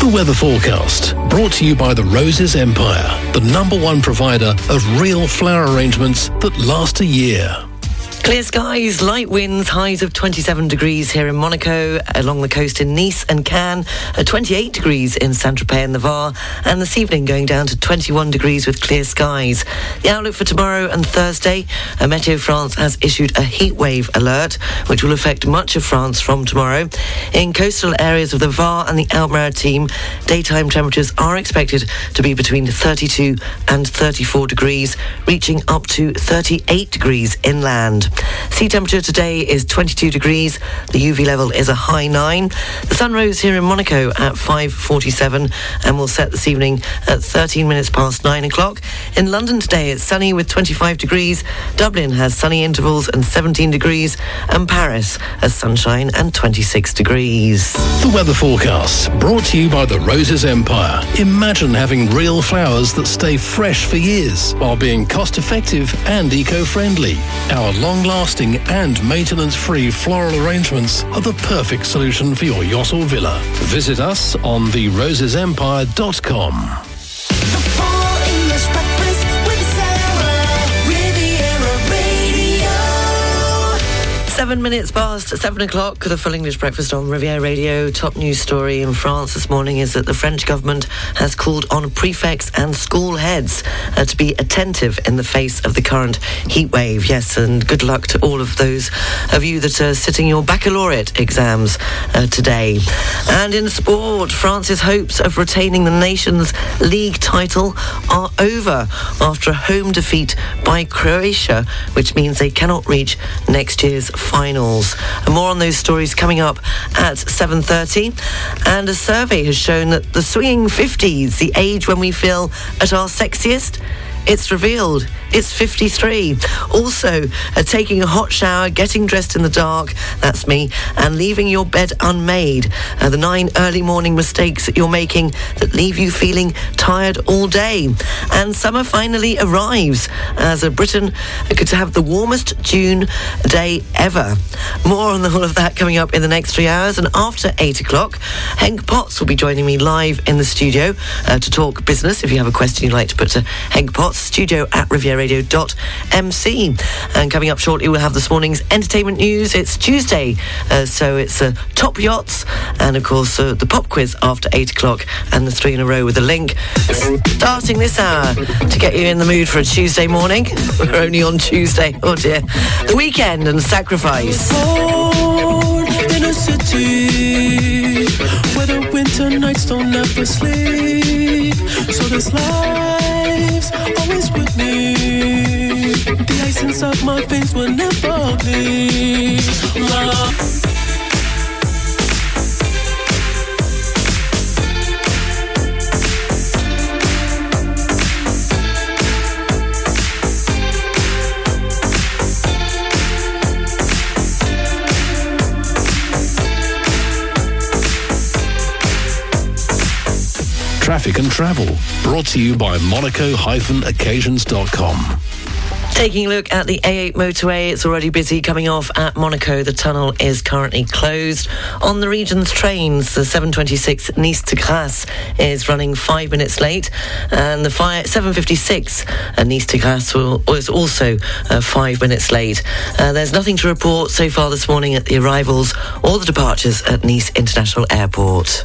The weather forecast, brought to you by the Roses Empire, the number one provider of real flower arrangements that last a year. Clear skies, light winds, highs of 27 degrees here in Monaco, along the coast in Nice and Cannes, uh, 28 degrees in Saint-Tropez and the Var, and this evening going down to 21 degrees with clear skies. The outlook for tomorrow and Thursday, Meteo France has issued a heatwave alert, which will affect much of France from tomorrow. In coastal areas of the Var and the Alpes-Maritimes, daytime temperatures are expected to be between 32 and 34 degrees, reaching up to 38 degrees inland. Sea temperature today is 22 degrees. The UV level is a high 9. The sun rose here in Monaco at 5.47 and will set this evening at 13 minutes past 9 o'clock. In London today it's sunny with 25 degrees. Dublin has sunny intervals and 17 degrees. And Paris has sunshine and 26 degrees. The weather forecast, brought to you by the Roses Empire. Imagine having real flowers that stay fresh for years while being cost effective and eco friendly. Our long lasting and maintenance free floral arrangements are the perfect solution for your yacht or villa. Visit us on therosesempire.com. Seven minutes past seven o'clock, the full English breakfast on Riviera Radio. Top news story in France this morning is that the French government has called on prefects and school heads uh, to be attentive in the face of the current heat wave. Yes, and good luck to all of those of you that are sitting your baccalaureate exams uh, today. And in sport, France's hopes of retaining the Nations League title are over after a home defeat by Croatia, which means they cannot reach next year's finals. And more on those stories coming up at 7.30. And a survey has shown that the swinging 50s, the age when we feel at our sexiest, it's revealed it's 53. Also, uh, taking a hot shower, getting dressed in the dark, that's me, and leaving your bed unmade. Uh, the nine early morning mistakes that you're making that leave you feeling tired all day. And summer finally arrives as uh, Britain could have the warmest June day ever. More on all of that coming up in the next three hours. And after eight o'clock, Henk Potts will be joining me live in the studio uh, to talk business. If you have a question you'd like to put to Henk Potts, studio at rivieraradio.mc. And coming up shortly, we'll have this morning's entertainment news. It's Tuesday, uh, so it's uh, top yachts and, of course, uh, the pop quiz after eight o'clock and the three in a row with a link starting this hour to get you in the mood for a Tuesday morning. We're only on Tuesday. Oh dear. The Weeknd and sacrifice. where the winter nights don't ever sleep. So this life's always with me. The ice inside my veins will never bleed. Love. Traffic and travel, brought to you by monaco-occasions.com. Taking a look at the A8 motorway, it's already busy coming off at Monaco. The tunnel is currently closed. On the region's trains, the 726 Nice to Grasse is running five minutes late, and the fi 756 uh, Nice to Grasse will, is also uh, five minutes late. Uh, there's nothing to report so far this morning at the arrivals or the departures at Nice International Airport.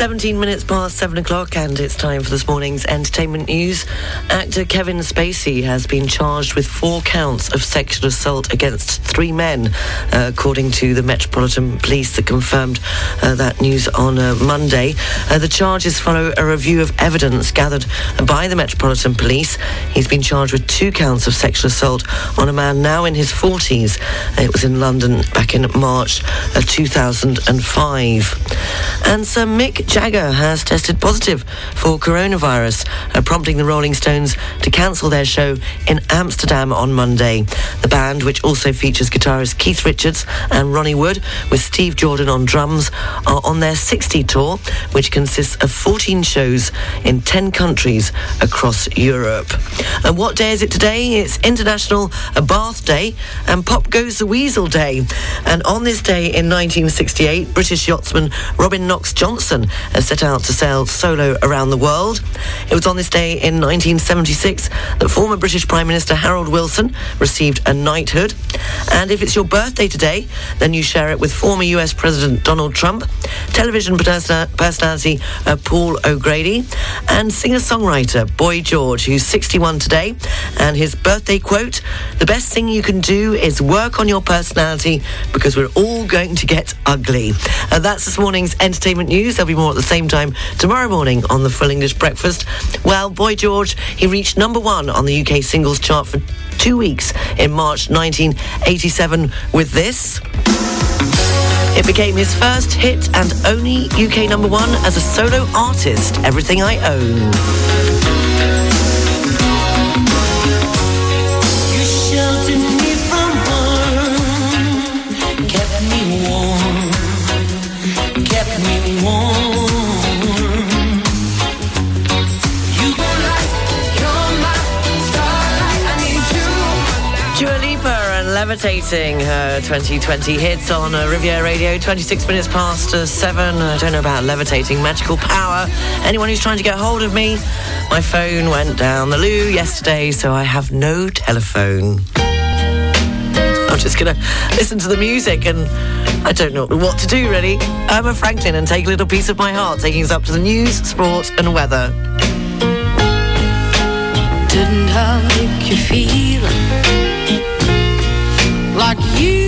17 minutes past 7 o'clock, and it's time for this morning's entertainment news. Actor Kevin Spacey has been charged with four counts of sexual assault against three men, uh, according to the Metropolitan Police that confirmed uh, that news on uh, Monday. Uh, the charges follow a review of evidence gathered by the Metropolitan Police. He's been charged with two counts of sexual assault on a man now in his 40s. It was in London back in March uh, 2005. And Sir Mick Jagger has tested positive for coronavirus, uh, prompting the Rolling Stones to cancel their show in Amsterdam on Monday. The band, which also features guitarist Keith Richards and Ronnie Wood, with Steve Jordan on drums, are on their 60 tour, which consists of 14 shows in 10 countries across Europe. And what day is it today? It's International Bath Day and Pop Goes the Weasel Day. And on this day in 1968, British yachtsman Robin Knox-Johnston set out to sail solo around the world. It was on this day in 1976 that former British Prime Minister Harold Wilson received a knighthood. And if it's your birthday today, then you share it with former US President Donald Trump, television personality uh, Paul O'Grady, and singer-songwriter Boy George, who's 61 today. And his birthday quote, the best thing you can do is work on your personality because we're all going to get ugly. Uh, that's this morning's entertainment news. There'll be more at the same time tomorrow morning on the Full English Breakfast. Well, Boy George, he reached number one on the UK singles chart for two weeks in March 1987 with this. It became his first hit and only UK number one as a solo artist, Everything I Own. Levitating, her 2020 hits on uh, Riviera Radio, 26 minutes past uh, 7. I don't know about levitating, magical power. Anyone who's trying to get hold of me, my phone went down the loo yesterday, so I have no telephone. I'm just going to listen to the music and I don't know what to do really. Erma Franklin and take a little piece of my heart, taking us up to the news, sport and weather. Didn't I make you feel like you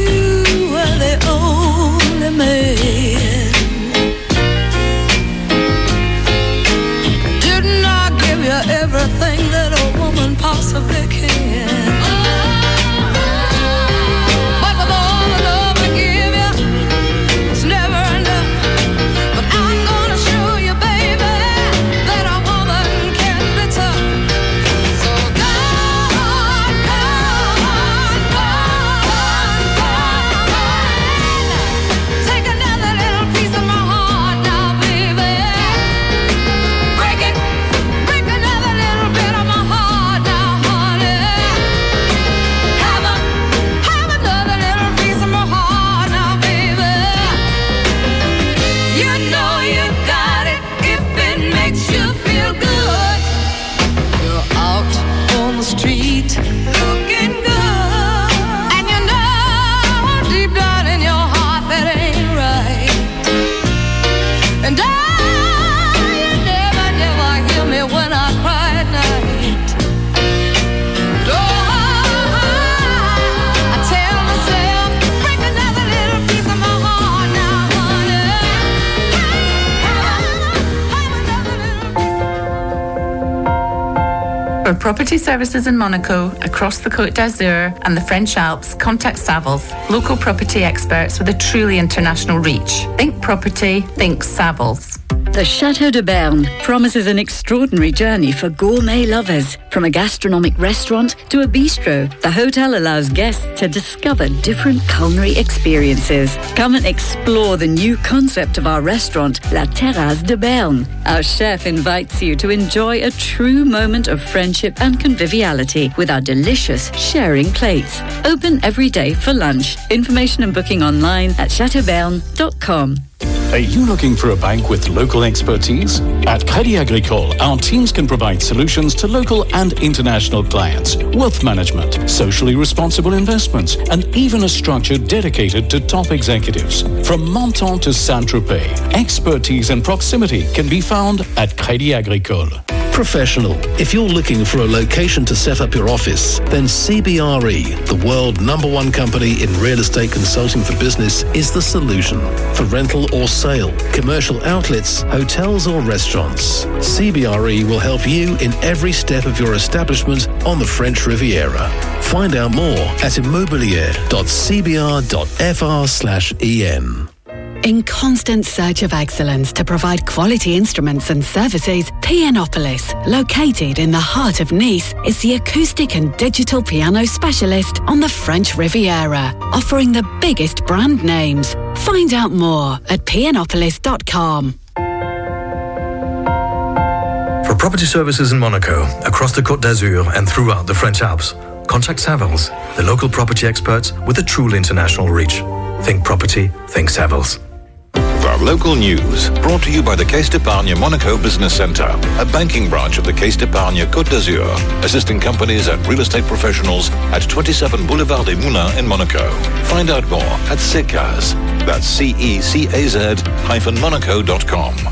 property services in Monaco, across the Côte d'Azur and the French Alps, contact Savills, local property experts with a truly international reach. Think property, think Savills. The Chateau de Berne promises an extraordinary journey for gourmet lovers. From a gastronomic restaurant to a bistro, the hotel allows guests to discover different culinary experiences. Come and explore the new concept of our restaurant, La Terrasse de Berne. Our chef invites you to enjoy a true moment of friendship and conviviality with our delicious sharing plates. Open every day for lunch. Information and booking online at chateauberne.com. Are you looking for a bank with local expertise? At Crédit Agricole, our teams can provide solutions to local and international clients, wealth management, socially responsible investments, and even a structure dedicated to top executives. From Menton to Saint-Tropez, expertise and proximity can be found at Crédit Agricole. Professional. If you're looking for a location to set up your office, then CBRE, the world number one company in real estate consulting for business, is the solution. For rental or sale, commercial outlets, hotels or restaurants, CBRE will help you in every step of your establishment on the French Riviera. Find out more at immobilier.cbre.fr/en. In constant search of excellence to provide quality instruments and services, Pianopolis, located in the heart of Nice, is the acoustic and digital piano specialist on the French Riviera, offering the biggest brand names. Find out more at pianopolis.com. For property services in Monaco, across the Côte d'Azur and throughout the French Alps, contact Savills, the local property experts with a truly international reach. Think property, think Savills. Our local news, brought to you by the Caisse d'Epargne Monaco Business Centre, a banking branch of the Caisse d'Epargne Côte d'Azur, assisting companies and real estate professionals at 27 Boulevard des Moulins in Monaco. Find out more at CECAZ. That's C-E-C-A-Z hyphen monaco.com.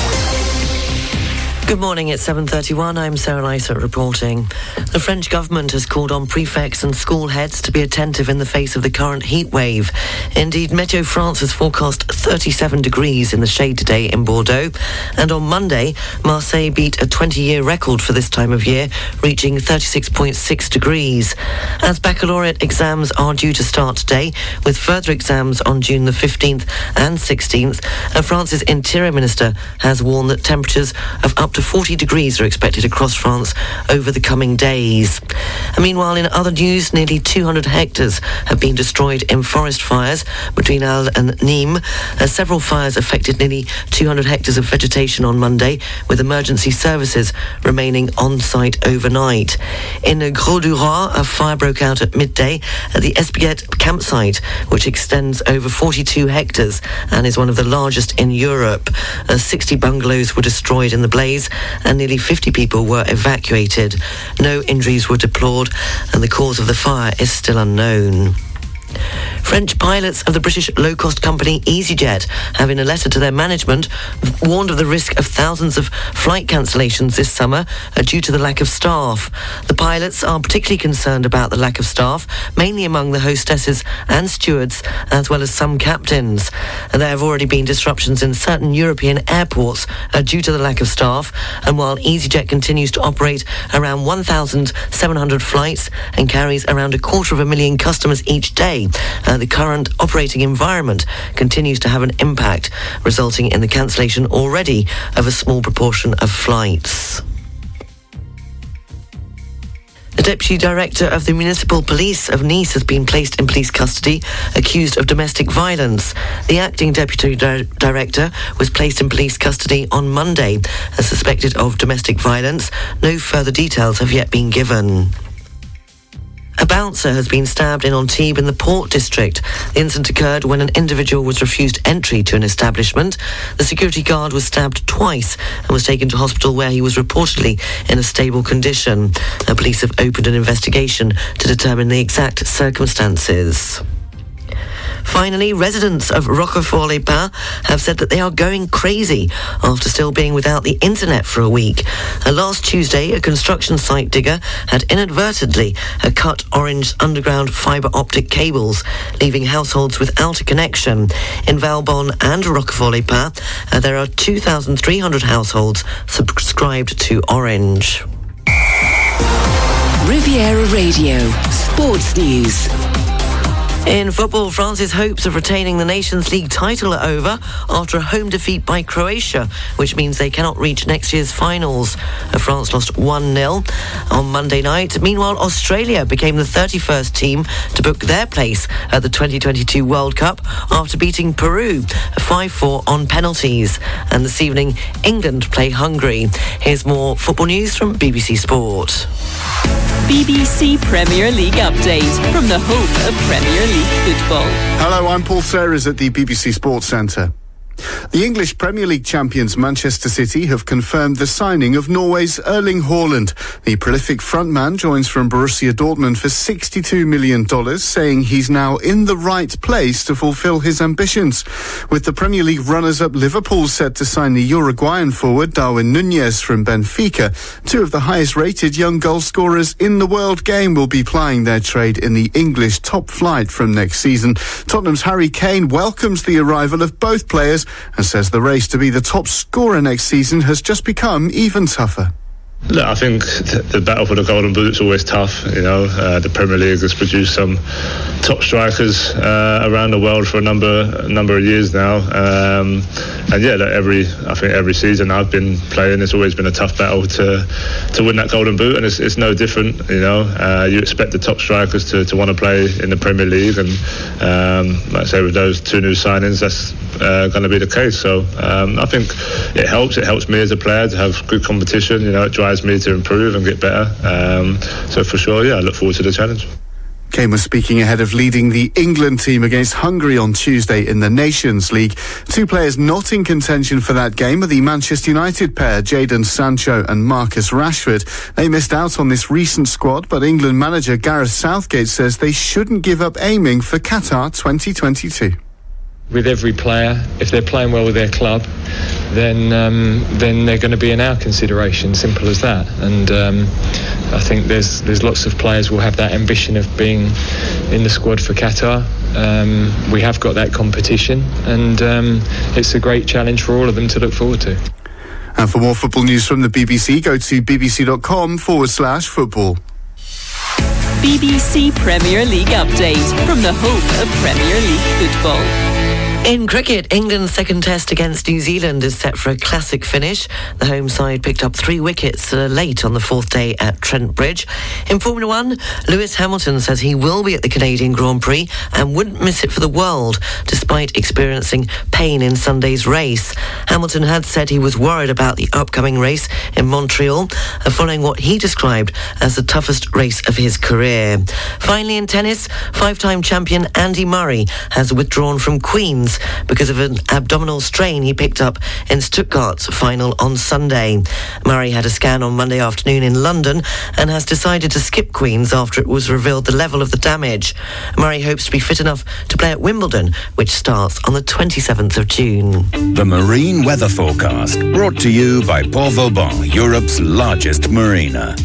Good morning, it's 7.31. I'm Sarah Lysett reporting. The French government has called on prefects and school heads to be attentive in the face of the current heat wave. Indeed, Meteo France has forecast 37 degrees in the shade today in Bordeaux. And on Monday, Marseille beat a 20-year record for this time of year, reaching 36.6 degrees. As baccalaureate exams are due to start today, with further exams on June the 15th and 16th, France's Interior Minister has warned that temperatures of up to 40 degrees are expected across France over the coming days. And meanwhile, in other news, nearly 200 hectares have been destroyed in forest fires between Alès and Nîmes. Uh, several fires affected nearly 200 hectares of vegetation on Monday, with emergency services remaining on site overnight. In Grau-du-Roi, a fire broke out at midday at the Espiguette campsite, which extends over 42 hectares and is one of the largest in Europe. Uh, 60 bungalows were destroyed in the blaze and nearly 50 people were evacuated. No injuries were deplored and the cause of the fire is still unknown. French pilots of the British low-cost company EasyJet have in a letter to their management warned of the risk of thousands of flight cancellations this summer uh, due to the lack of staff. The pilots are particularly concerned about the lack of staff, mainly among the hostesses and stewards, as well as some captains. And there have already been disruptions in certain European airports uh, due to the lack of staff, and while EasyJet continues to operate around 1,700 flights and carries around a quarter of a million customers each day, uh, the current operating environment continues to have an impact, resulting in the cancellation already of a small proportion of flights. The Deputy Director of the Municipal Police of Nice has been placed in police custody, accused of domestic violence. The acting Deputy Di- Director was placed in police custody on Monday, as suspected of domestic violence. No further details have yet been given. A bouncer has been stabbed in Antibes in the Port District. The incident occurred when an individual was refused entry to an establishment. The security guard was stabbed twice and was taken to hospital where he was reportedly in a stable condition. The police have opened an investigation to determine the exact circumstances. Finally, residents of Roquefort-les-Pins have said that they are going crazy after still being without the internet for a week. Last Tuesday, a construction site digger had inadvertently cut Orange underground fibre optic cables, leaving households without a connection. In Valbonne and Roquefort-les-Pins, uh, there are 2,300 households subscribed to Orange. Riviera Radio, Sports News. In football, France's hopes of retaining the Nations League title are over after a home defeat by Croatia, which means they cannot reach next year's finals. Uh, France lost 1-0 on Monday night. Meanwhile, Australia became the 31st team to book their place at the 2022 World Cup after beating Peru 5-4 on penalties. And this evening, England play Hungary. Here's more football news from BBC Sport. BBC Premier League update from the home of Premier League football. Hello, I'm Paul Serres at the BBC Sports Centre. The English Premier League champions Manchester City have confirmed the signing of Norway's Erling Haaland. The prolific frontman joins from Borussia Dortmund for $62 million, saying he's now in the right place to fulfill his ambitions. With the Premier League runners-up Liverpool set to sign the Uruguayan forward Darwin Nunez from Benfica, two of the highest rated young goal scorers in the world game will be plying their trade in the English top flight from next season. Tottenham's Harry Kane welcomes the arrival of both players and says the race to be the top scorer next season has just become even tougher. Look, I think the battle for the Golden Boot is always tough. You know, uh, the Premier League has produced some top strikers uh, around the world for a number a number of years now. Um, and yeah, look, every I think every season I've been playing, it's always been a tough battle to to win that Golden Boot, and it's, it's no different. You know, uh, you expect the top strikers to, to want to play in the Premier League, and um, like I say, with those two new signings, that's uh, going to be the case. So um, I think it helps. It helps me as a player to have good competition. You know, it me to improve and get better. Um, so for sure, yeah, I look forward to the challenge. Kane was speaking ahead of leading the England team against Hungary on Tuesday in the Nations League. Two players not in contention for that game are the Manchester United pair, Jadon Sancho and Marcus Rashford. They missed out on this recent squad, but England manager Gareth Southgate says they shouldn't give up aiming for Qatar 2022 with every player. If they're playing well with their club, then um, then they're going to be in our consideration. Simple as that. And um, I think there's there's lots of players will have that ambition of being in the squad for Qatar. Um, we have got that competition, and um, it's a great challenge for all of them to look forward to. And for more football news from the BBC, go to bbc.com forward slash football. BBC Premier League update from the home of Premier League football. In cricket, England's second test against New Zealand is set for a classic finish. The home side picked up three wickets late on the fourth day at Trent Bridge. In Formula One, Lewis Hamilton says he will be at the Canadian Grand Prix and wouldn't miss it for the world, despite experiencing pain in Sunday's race. Hamilton had said he was worried about the upcoming race in Montreal, uh, following what he described as the toughest race of his career. Finally, in tennis, five-time champion Andy Murray has withdrawn from Queen's because of an abdominal strain he picked up in Stuttgart's final on Sunday. Murray had a scan on Monday afternoon in London and has decided to skip Queen's after it was revealed the level of the damage. Murray hopes to be fit enough to play at Wimbledon, which starts on the 27th of June. The Marine Weather Forecast, brought to you by Port Vauban, Europe's largest marina.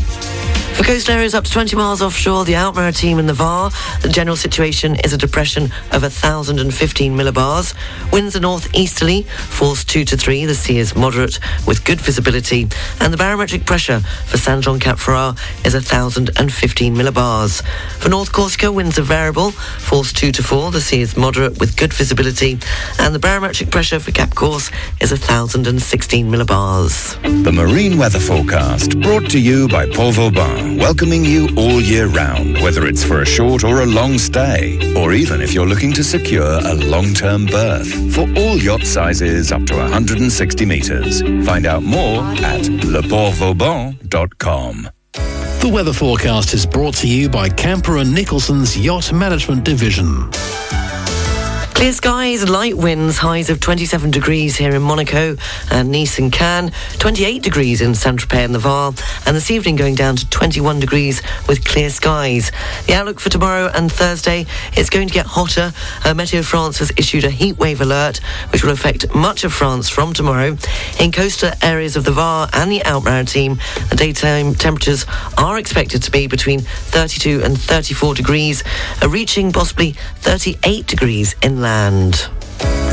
For coastal areas up to 20 miles offshore, the Alpes-Maritimes and the VAR, the general situation is a depression of 1,015 millibars. Winds are northeasterly, force 2 to 3. The sea is moderate with good visibility. And the barometric pressure for San Jean Cap Ferrat is 1,015 millibars. For North Corsica, winds are variable, force 2 to 4. The sea is moderate with good visibility. And the barometric pressure for Cap Corse is 1,016 millibars. The Marine Weather Forecast, brought to you by Port Vauban welcoming you all year round, whether it's for a short or a long stay, or even if you're looking to secure a long-term berth. For all yacht sizes up to 160 metres. Find out more at leportvauban.com. The weather forecast is brought to you by Camper and Nicholson's Yacht Management Division. Clear skies, light winds, highs of 27 degrees here in Monaco and Nice and Cannes, 28 degrees in Saint-Tropez and the Var, and this evening going down to 21 degrees with clear skies. The outlook for tomorrow and Thursday, it's going to get hotter. Uh, Meteo France has issued a heat wave alert, which will affect much of France from tomorrow. In coastal areas of the Var and the Alpes-Maritimes, the daytime temperatures are expected to be between 32 and 34 degrees, uh, reaching possibly 38 degrees inland.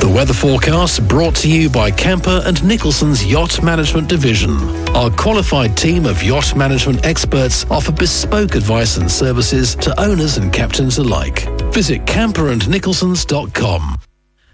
The weather forecast brought to you by Camper and Nicholson's Yacht Management Division. Our qualified team of yacht management experts offer bespoke advice and services to owners and captains alike. Visit camperandnicholsons.com.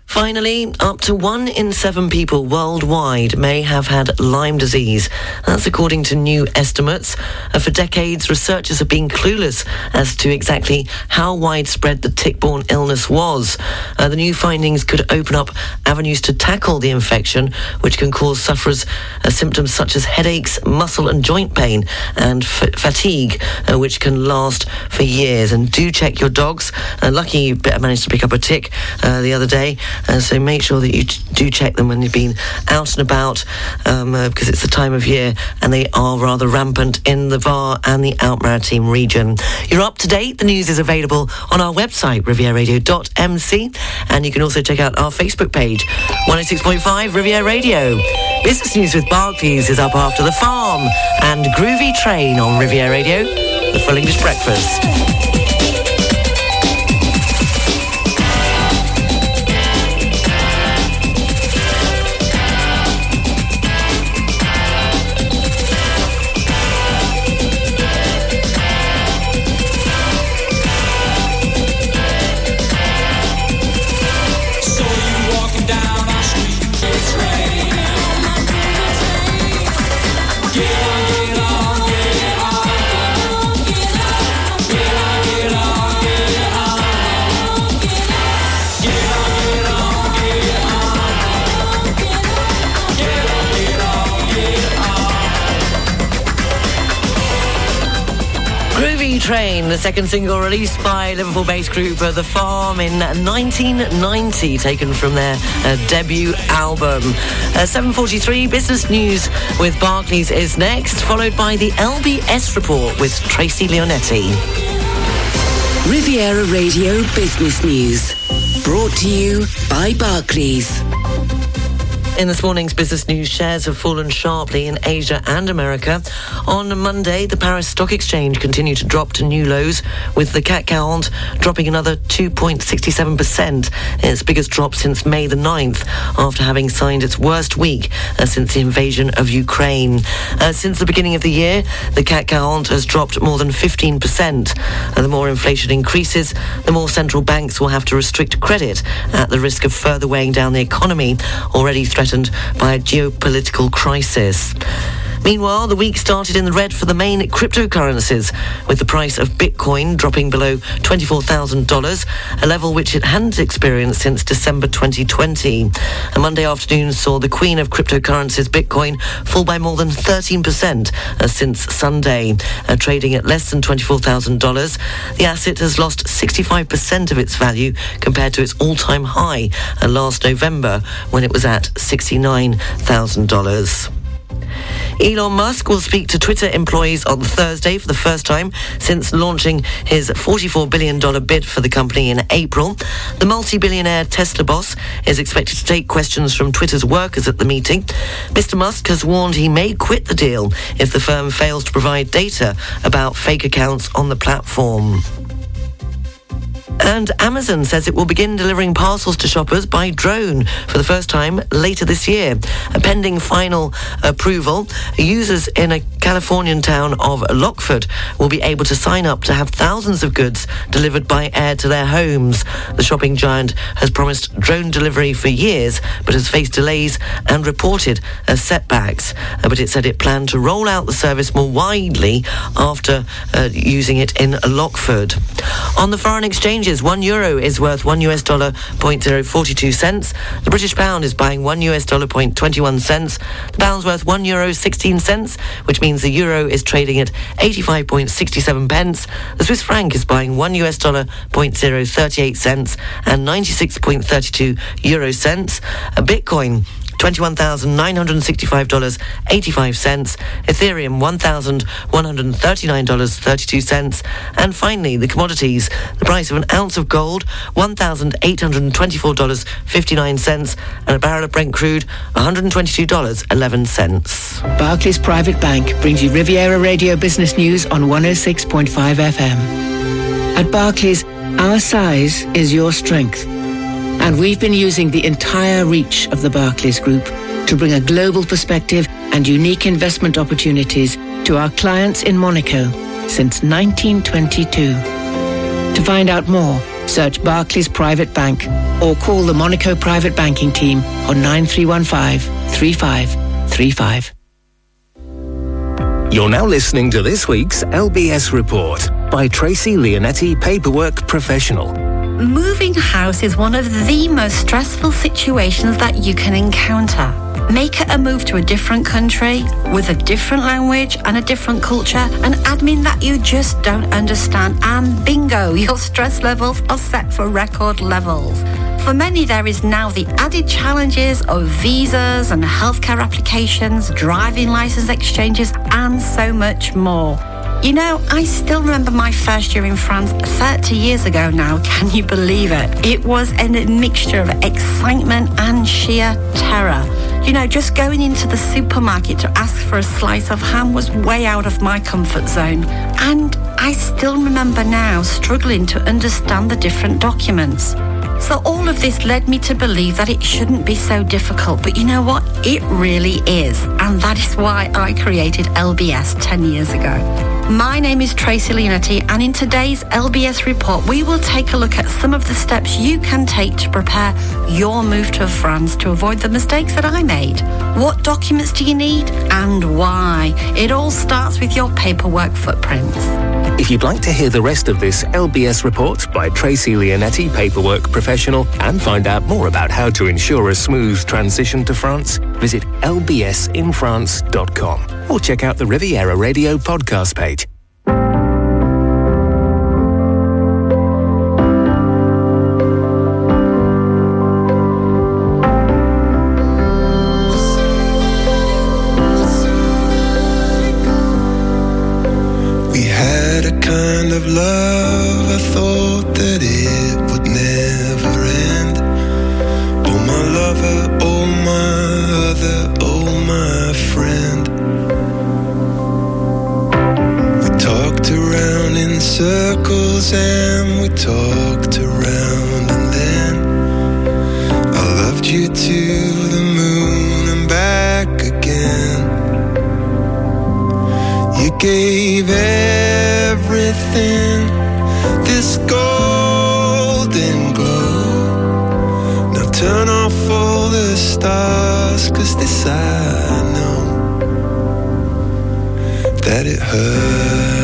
Finally, up to one in seven people worldwide may have had Lyme disease. That's according to new estimates. Uh, for decades, researchers have been clueless as to exactly how widespread the tick-borne illness was. Uh, the new findings could open up avenues to tackle the infection, which can cause sufferers uh, symptoms such as headaches, muscle and joint pain, and f- fatigue, uh, which can last for years. And do check your dogs. Uh, lucky you managed to pick up a tick uh, the other day. Uh, so make sure that you do check them when you've been out and about um, uh, because it's the time of year and they are rather rampant in the VAR and the Alpes-Maritimes region. You're up to date. The news is available on our website, rivieraradio.mc, and you can also check out our Facebook page, 106.5 Riviera Radio. Business News with Barclays is up after The Farm and Groovy Train on Riviera Radio, the full English breakfast. Train, the second single released by Liverpool-based group uh, The Farm in 1990, taken from their uh, debut album. Uh, 7.43, business news with Barclays is next, followed by the LBS report with Tracy Leonetti. Riviera Radio Business News. Brought to you by Barclays. In this morning's business news, shares have fallen sharply in Asia and America. On Monday, the Paris Stock Exchange continued to drop to new lows, with the CAC 40 dropping another 2.67%, its biggest drop since May the 9th, after having signed its worst week uh, since the invasion of Ukraine. Uh, since the beginning of the year, the CAC 40 has dropped more than 15%. Uh, the more inflation increases, the more central banks will have to restrict credit at the risk of further weighing down the economy, already threatened by a geopolitical crisis. Meanwhile, the week started in the red for the main cryptocurrencies, with the price of Bitcoin dropping below $24,000, a level which it hadn't experienced since December 2020. A Monday afternoon saw the queen of cryptocurrencies, Bitcoin, fall by more than 13% uh, since Sunday. Uh, trading at less than $24,000, the asset has lost 65% of its value compared to its all-time high uh, last November when it was at $69,000. Elon Musk will speak to Twitter employees on Thursday for the first time since launching his $44 billion bid for the company in April. The multi-billionaire Tesla boss is expected to take questions from Twitter's workers at the meeting. Mr. Musk has warned he may quit the deal if the firm fails to provide data about fake accounts on the platform. And Amazon says it will begin delivering parcels to shoppers by drone for the first time later this year. Pending final approval, users in a Californian town of Lockeford will be able to sign up to have thousands of goods delivered by air to their homes. The shopping giant has promised drone delivery for years, but has faced delays and reported setbacks. Uh, but it said it planned to roll out the service more widely after uh, using it in Lockeford. On the foreign exchanges, one euro is worth one US dollar point zero forty two cents. The British pound is buying one US dollar point twenty one cents. The pound's worth one euro sixteen cents, which means the euro is trading at eighty five point sixty seven pence. The Swiss franc is buying one US dollar point zero thirty eight cents and ninety six point thirty two euro cents. A Bitcoin $21,965.85. Ethereum, $1,139.32. And finally, the commodities. The price of an ounce of gold, $1,824.59. And a barrel of Brent crude, $122.11. Barclays Private Bank brings you Riviera Radio Business News on 106.5 FM. At Barclays, our size is your strength. And we've been using the entire reach of the Barclays Group to bring a global perspective and unique investment opportunities to our clients in Monaco since 1922. To find out more, search Barclays Private Bank or call the Monaco Private Banking Team on 9315 3535. You're now listening to this week's LBS Report by Tracy Leonetti, Paperwork Professional. Moving house is one of the most stressful situations that you can encounter. Make a move to a different country with a different language and a different culture, an admin that you just don't understand, and bingo, your stress levels are set for record levels. For many, there is now the added challenges of visas and healthcare applications, driving license exchanges, and so much more. You know, I still remember my first year in France 30 years ago now. Can you believe it? It was a mixture of excitement and sheer terror. You know, just going into the supermarket to ask for a slice of ham was way out of my comfort zone. And I still remember now struggling to understand the different documents. So all of this led me to believe that it shouldn't be so difficult. But you know what? It really is. And that is why I created LBS 10 years ago. My name is Tracy Leonetti, and in today's LBS report, we will take a look at some of the steps you can take to prepare your move to France to avoid the mistakes that I made. What documents do you need and why? It all starts with your paperwork footprints. If you'd like to hear the rest of this LBS report by Tracy Leonetti, Paperwork Professional, and find out more about how to ensure a smooth transition to France, visit lbsinfrance.com or check out the Riviera Radio podcast page. we talked around and then I loved you to the moon and back again. You gave everything this golden glow. Now turn off all the stars cause this I know That it hurts.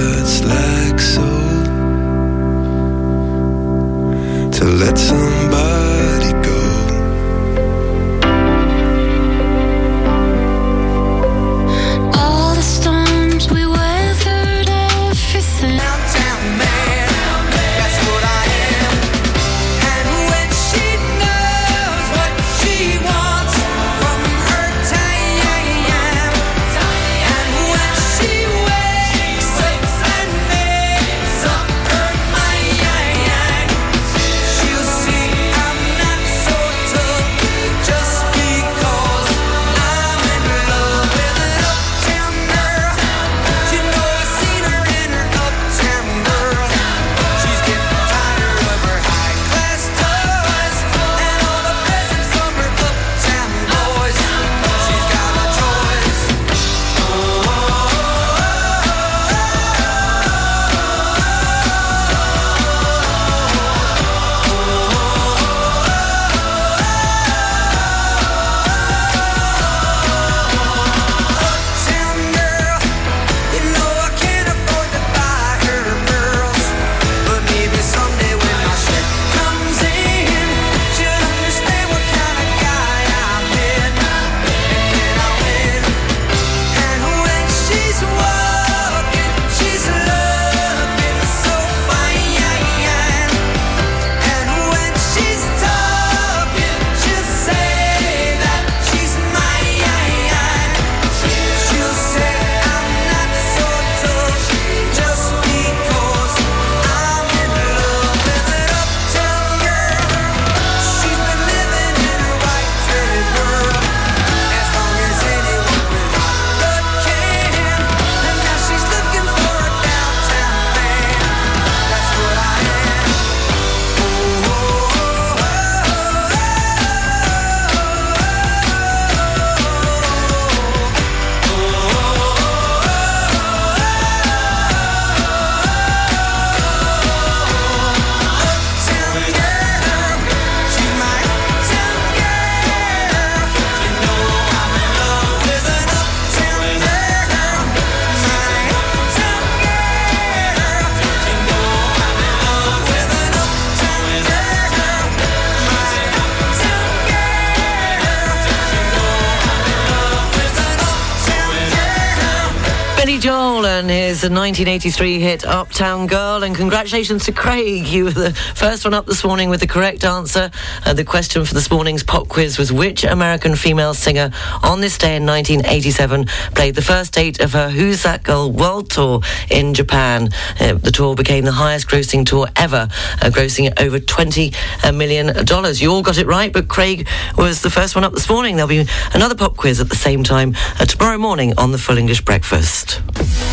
His 1983 hit Uptown Girl. And congratulations to Craig. You were the first one up this morning with the correct answer. Uh, the question for this morning's pop quiz was which American female singer on this day in 1987 played the first date of her Who's That Girl World Tour in Japan? Uh, the tour became the highest grossing tour ever, uh, grossing over $20 million. You all got it right, but Craig was the first one up this morning. There'll be another pop quiz at the same time uh, tomorrow morning on the Full English Breakfast.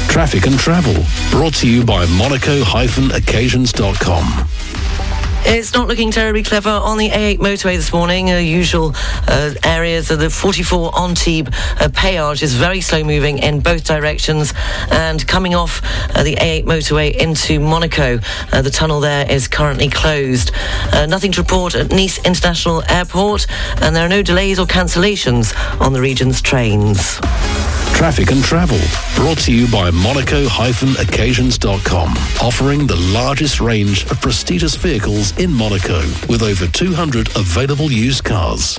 Traffic and travel brought to you by monaco-occasions.com. It's not looking terribly clever on the A8 motorway this morning. Uh, usual uh, areas of the 44 Antibes uh, Péage is very slow moving in both directions. And coming off uh, the A8 motorway into Monaco, uh, the tunnel there is currently closed. Uh, nothing to report at Nice International Airport, and there are no delays or cancellations on the region's trains. Traffic and travel brought to you by monaco-occasions.com, offering the largest range of prestigious vehicles in Monaco with over 200 available used cars.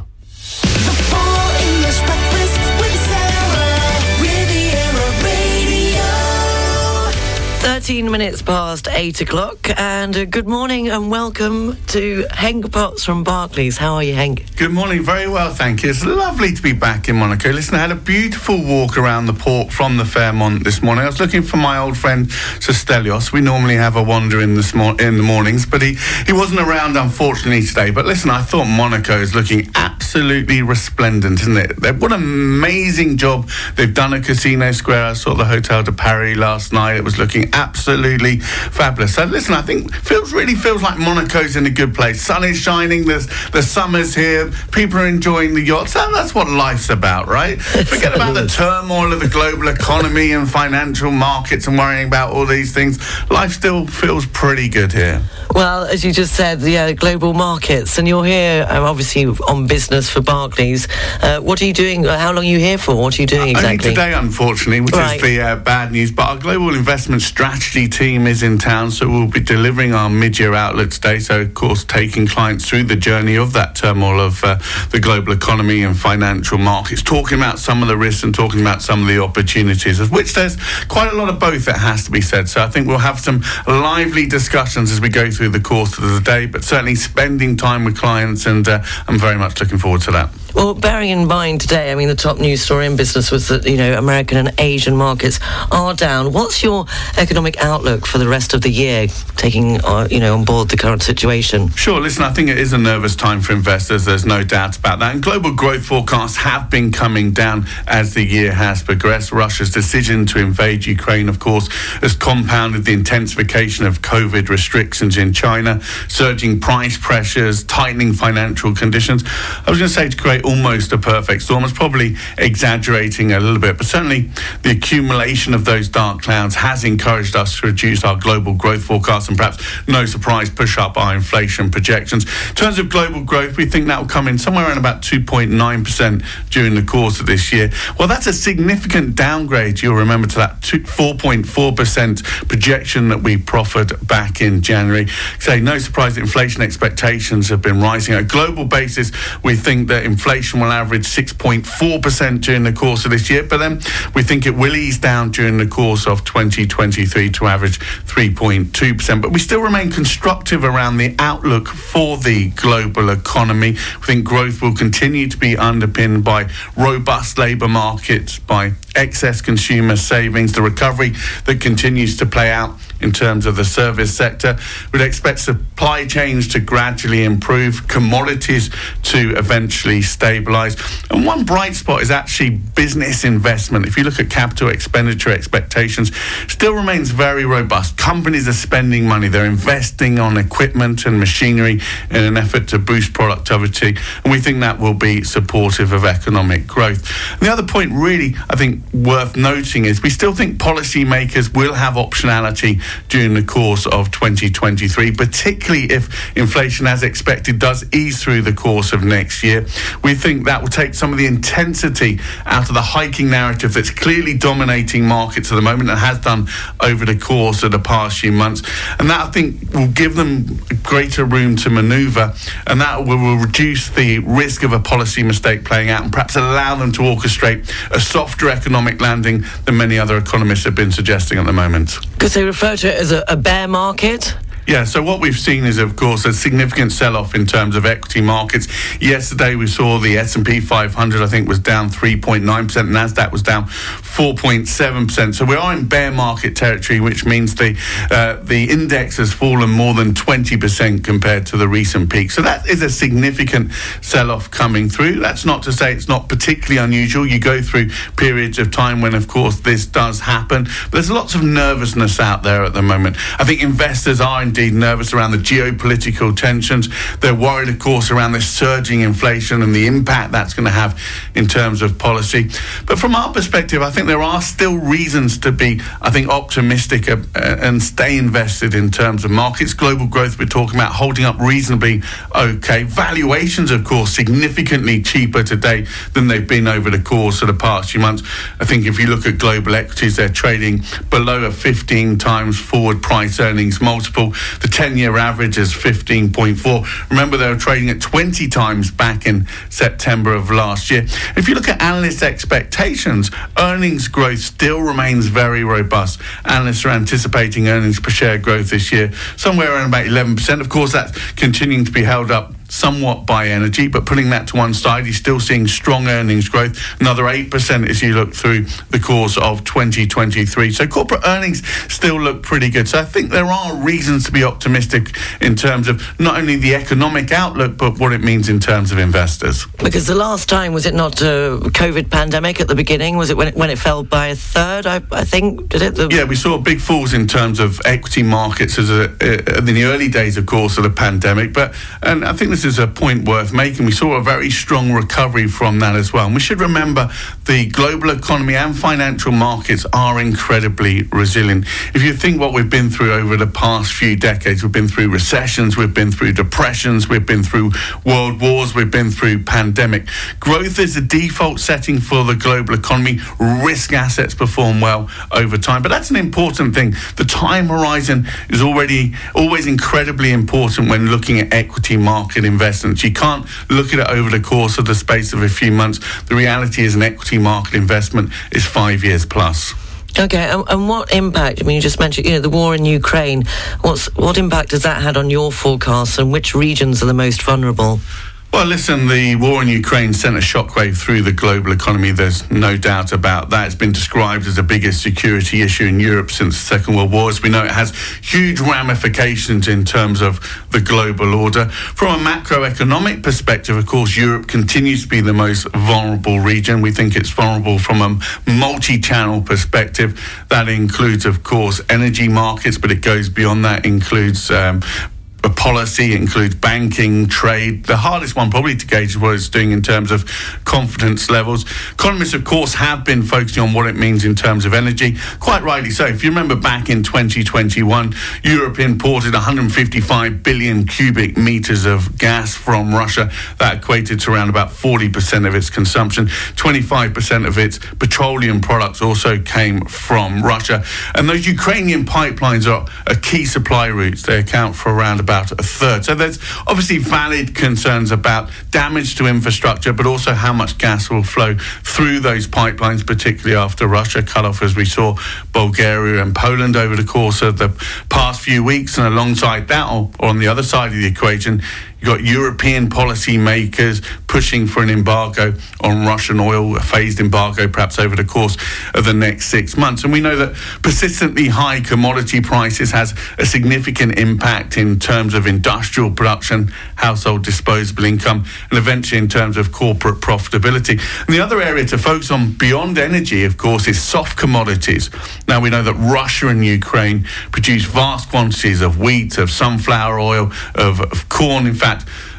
English breakfast with Sarah, Riviera Radio. 13 minutes past 8 o'clock, and uh, good morning and welcome to Henk Potts from Barclays. How are you, Henk? Good morning, very well, thank you. It's lovely to be back in Monaco. Listen, I had a beautiful walk around the port from the Fairmont this morning. I was looking for my old friend Sestelios. We normally have a wander in in the mornings, but he, he wasn't around, unfortunately, today. But listen, I thought Monaco is looking absolutely resplendent, isn't it? What an amazing job they've done at Casino Square. I saw the Hotel de Paris last night. It was looking absolutely absolutely fabulous. So listen, I think feels really feels like Monaco's in a good place. Sun is shining. There's the summer's here. People are enjoying the yachts. And that's what life's about, right? Forget about the turmoil of the global economy and financial markets and worrying about all these things. Life still feels pretty good here. Well, as you just said, yeah, global markets, and you're here um, obviously on business for Barclays. Uh, what are you doing? Uh, how long are you here for? What are you doing exactly? Only today, unfortunately, which Right. is the uh, bad news. But our global investment strategy team is in town, so we'll be delivering our mid-year outlook today. So, of course, taking clients through the journey of that turmoil of uh, the global economy and financial markets, talking about some of the risks and talking about some of the opportunities, of which there's quite a lot of both. It has to be said. So, I think we'll have some lively discussions as we go through the course of the day. But certainly, spending time with clients, and uh, I'm very much looking forward to that. Well, bearing in mind today, I mean, the top news story in business was that, you know, American and Asian markets are down. What's your economic outlook for the rest of the year, taking, uh, you know, on board the current situation? Sure, listen, I think it is a nervous time for investors. There's no doubt about that. And global growth forecasts have been coming down as the year has progressed. Russia's decision to invade Ukraine, of course, has compounded the intensification of COVID restrictions in China, surging price pressures, tightening financial conditions. I was going to say to create almost a perfect storm. It's probably exaggerating a little bit, but certainly the accumulation of those dark clouds has encouraged us to reduce our global growth forecast and perhaps, no surprise, push up our inflation projections. In terms of global growth, we think that will come in somewhere around about 2.9% during the course of this year. Well, that's a significant downgrade, you'll remember, to that 4.4% projection that we proffered back in January. Say, no surprise, inflation expectations have been rising. At a global basis, we think that inflation will average 6.4% during the course of this year, but then we think it will ease down during the course of 2023 to average 3.2%. But we still remain constructive around the outlook for the global economy. We think growth will continue to be underpinned by robust labour markets, by excess consumer savings, the recovery that continues to play out in terms of the service sector. We'd expect supply chains to gradually improve, commodities to eventually stabilise. And one bright spot is actually business investment. If you look at capital expenditure expectations, still remains very robust. Companies are spending money, they're investing on equipment and machinery in an effort to boost productivity. And we think that will be supportive of economic growth. And the other point, really, I think worth noting is we still think policymakers will have optionality during the course of 2023, particularly if inflation, as expected, does ease through the course of next year. We think that will take some of the intensity out of the hiking narrative that's clearly dominating markets at the moment and has done over the course of the past few months. And that, I think, will give them greater room to maneuver and that will, will reduce the risk of a policy mistake playing out and perhaps allow them to orchestrate a softer economic landing than many other economists have been suggesting at the moment. Because they refer to it as a, a bear market. Yeah, so what we've seen is, of course, a significant sell-off in terms of equity markets. Yesterday, we saw the S&P 500, I think, was down 3.9%. Nasdaq was down 4.7%. So we are in bear market territory, which means the uh, the index has fallen more than 20% compared to the recent peak. So that is a significant sell-off coming through. That's not to say it's not particularly unusual. You go through periods of time when, of course, this does happen. But there's lots of nervousness out there at the moment. I think investors are indeed nervous around the geopolitical tensions. They're worried, of course, around this surging inflation and the impact that's going to have in terms of policy. But from our perspective, I think there are still reasons to be, I think, optimistic uh, and stay invested in terms of markets. Global growth, we're talking about holding up reasonably okay. Valuations, of course, significantly cheaper today than they've been over the course of the past few months. I think if you look at global equities, they're trading below a 15 times forward price earnings multiple. The 10 year average is 15.4. Remember, they were trading at 20 times back in September of last year. If you look at analyst expectations, earnings growth still remains very robust. Analysts are anticipating earnings per share growth this year somewhere around about 11%. Of course, that's continuing to be held up somewhat by energy, but putting that to one side, you're still seeing strong earnings growth, another 8% as you look through the course of 2023. So corporate earnings still look pretty good. So I think there are reasons to be optimistic in terms of not only the economic outlook, but what it means in terms of investors. Because the last time was it not a COVID pandemic at the beginning? Was it when it, when it fell by a third? I, I think did it? The, Yeah, we saw big falls in terms of equity markets as a, in the early days, of course, of the pandemic. But and I think this is a point worth making. We saw a very strong recovery from that as well. And we should remember the global economy and financial markets are incredibly resilient. If you think what we've been through over the past few decades, we've been through recessions, we've been through depressions, we've been through world wars, we've been through pandemic. Growth is the default setting for the global economy. Risk assets perform well over time, but that's an important thing. The time horizon is already always incredibly important when looking at equity market investments. You can't look at it over the course of the space of a few months. The reality is an equity market investment is five years plus. Okay, and, and what impact? I mean, you just mentioned, you know, the war in Ukraine. What's what impact has that had on your forecasts, and which regions are the most vulnerable? Well, listen, the war in Ukraine sent a shockwave through the global economy. There's no doubt about that. It's been described as the biggest security issue in Europe since the Second World War. As we know, it has huge ramifications in terms of the global order. From a macroeconomic perspective, of course, Europe continues to be the most vulnerable region. We think it's vulnerable from a multi channel perspective. That includes, of course, energy markets, but it goes beyond that, includes um, a policy, includes banking, trade. The hardest one probably to gauge is what it's doing in terms of confidence levels. Economists, of course, have been focusing on what it means in terms of energy. Quite rightly so. If you remember back in 2021, Europe imported 155 billion cubic meters of gas from Russia. That equated to around about 40% of its consumption. 25% of its petroleum products also came from Russia. And those Ukrainian pipelines are a key supply routes. They account for around about a third. So there's obviously valid concerns about damage to infrastructure, but also how much gas will flow through those pipelines, particularly after Russia cut off, as we saw Bulgaria and Poland over the course of the past few weeks. And alongside that, or on the other side of the equation, You've got European policymakers pushing for an embargo on Russian oil, a phased embargo perhaps over the course of the next six months. And we know that persistently high commodity prices has a significant impact in terms of industrial production, household disposable income, and eventually in terms of corporate profitability. And the other area to focus on beyond energy, of course, is soft commodities. Now we know that Russia and Ukraine produce vast quantities of wheat, of sunflower oil, of, of corn. In fact,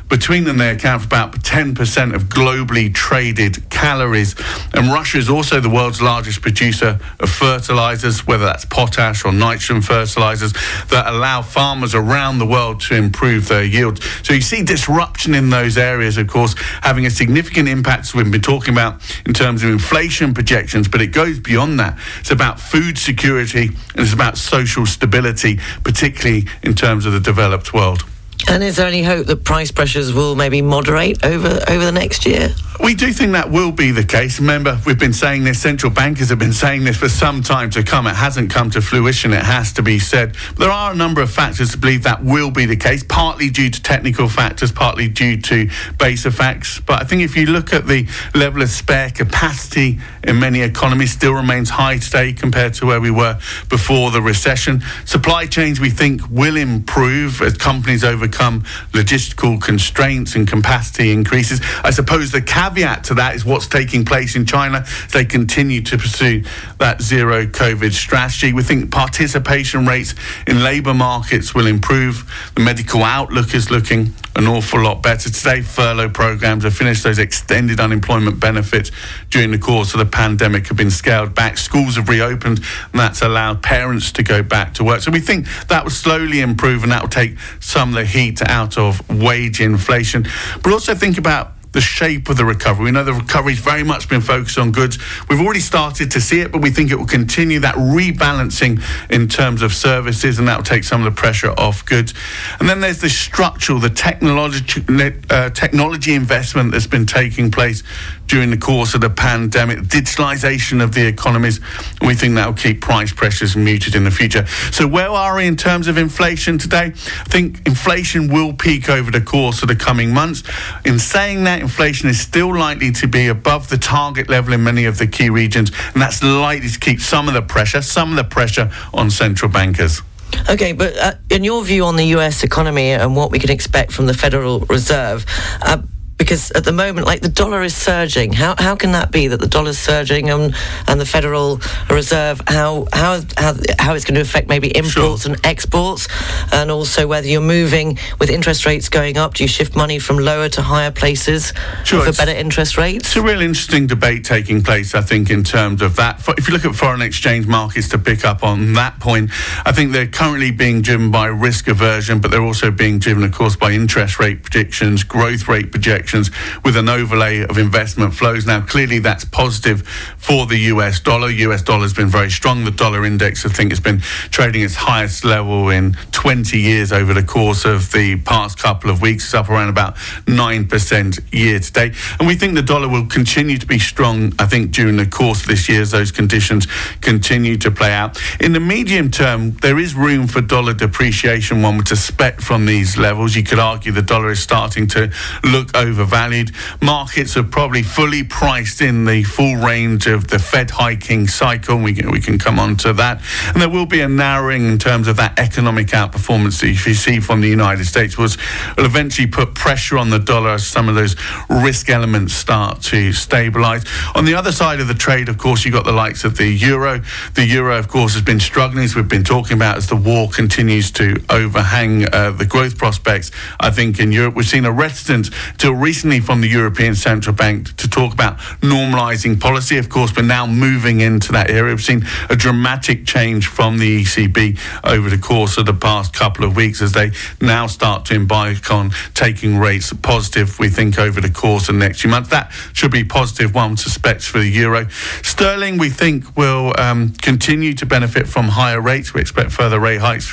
between them, they account for about 10% of globally traded calories. And Russia is also the world's largest producer of fertilizers, whether that's potash or nitrogen fertilizers, that allow farmers around the world to improve their yields. So you see disruption in those areas, of course, having a significant impact, as we've been talking about, in terms of inflation projections, but it goes beyond that. It's about food security and it's about social stability, particularly in terms of the developed world. And is there any hope that price pressures will maybe moderate over over the next year? We do think that will be the case. Remember, we've been saying this, central bankers have been saying this for some time to come. It hasn't come to fruition, it has to be said. There are a number of factors to believe that will be the case, partly due to technical factors, partly due to base effects. But I think if you look at the level of spare capacity in many economies, still remains high today compared to where we were before the recession. Supply chains, we think, will improve as companies overcome logistical constraints and capacity increases. I suppose the caveat to that is what's taking place in China. They continue to pursue that zero COVID strategy. We think participation rates in labour markets will improve. The medical outlook is looking an awful lot better. Today, furlough programs have finished. Those extended unemployment benefits during the course of the pandemic have been scaled back. Schools have reopened, and that's allowed parents to go back to work. So we think that will slowly improve, and that will take some of the heat out of wage inflation. But also think about the shape of the recovery. We know the recovery's very much been focused on goods. We've already started to see it, but we think it will continue that rebalancing in terms of services, and that will take some of the pressure off goods. And then there's the structural, the technology, uh, technology investment that's been taking place during the course of the pandemic, digitalisation of the economies. We think that will keep price pressures muted in the future. So, where are we in terms of inflation today? I think inflation will peak over the course of the coming months. In saying that, inflation is still likely to be above the target level in many of the key regions, and that's likely to keep some of the pressure, some of the pressure on central bankers. Okay, but uh, in your view on the US economy and what we can expect from the Federal Reserve, uh, because at the moment, like the dollar is surging. How how can that be that the dollar's surging and and the Federal Reserve how how how, how it's going to affect maybe imports and exports, and also whether you're moving with interest rates going up, do you shift money from lower to higher places Sure, for better interest rates? It's a real interesting debate taking place, I think, in terms of that. If you look at foreign exchange markets to pick up on that point, I think they're currently being driven by risk aversion, but they're also being driven, of course, by interest rate predictions, growth rate projections, with an overlay of investment flows. Now, clearly, that's positive for the US dollar. US dollar has been very strong. The dollar index, I think, has been trading its highest level in 20 years over the course of the past couple of weeks. It's up around about 9% year to date. And we think the dollar will continue to be strong, I think, during the course of this year as those conditions continue to play out. In the medium term, there is room for dollar depreciation, one would suspect from these levels. You could argue the dollar is starting to look overvalued. Markets are probably fully priced in the full range of the Fed hiking cycle. We can, we can come on to that. And there will be a narrowing in terms of that economic outperformance that you see from the United States, which will eventually put pressure on the dollar as some of those risk elements start to stabilize. On the other side of the trade, of course, you've got the likes of the euro. The euro, of course, has been struggling, as we've been talking about, as the war continues to overhang uh, the growth prospects. I think in Europe, we've seen a reticence till recently from the European Central Bank to talk about normalizing policy. Of course, we're now moving into that area. We've seen a dramatic change from the ECB over the course of the past couple of weeks as they now start to embark on taking rates positive, we think, over the course of the next few months. That should be positive, one suspects, for the euro. Sterling, we think, will um, continue to benefit from higher rates. We expect further rate hikes.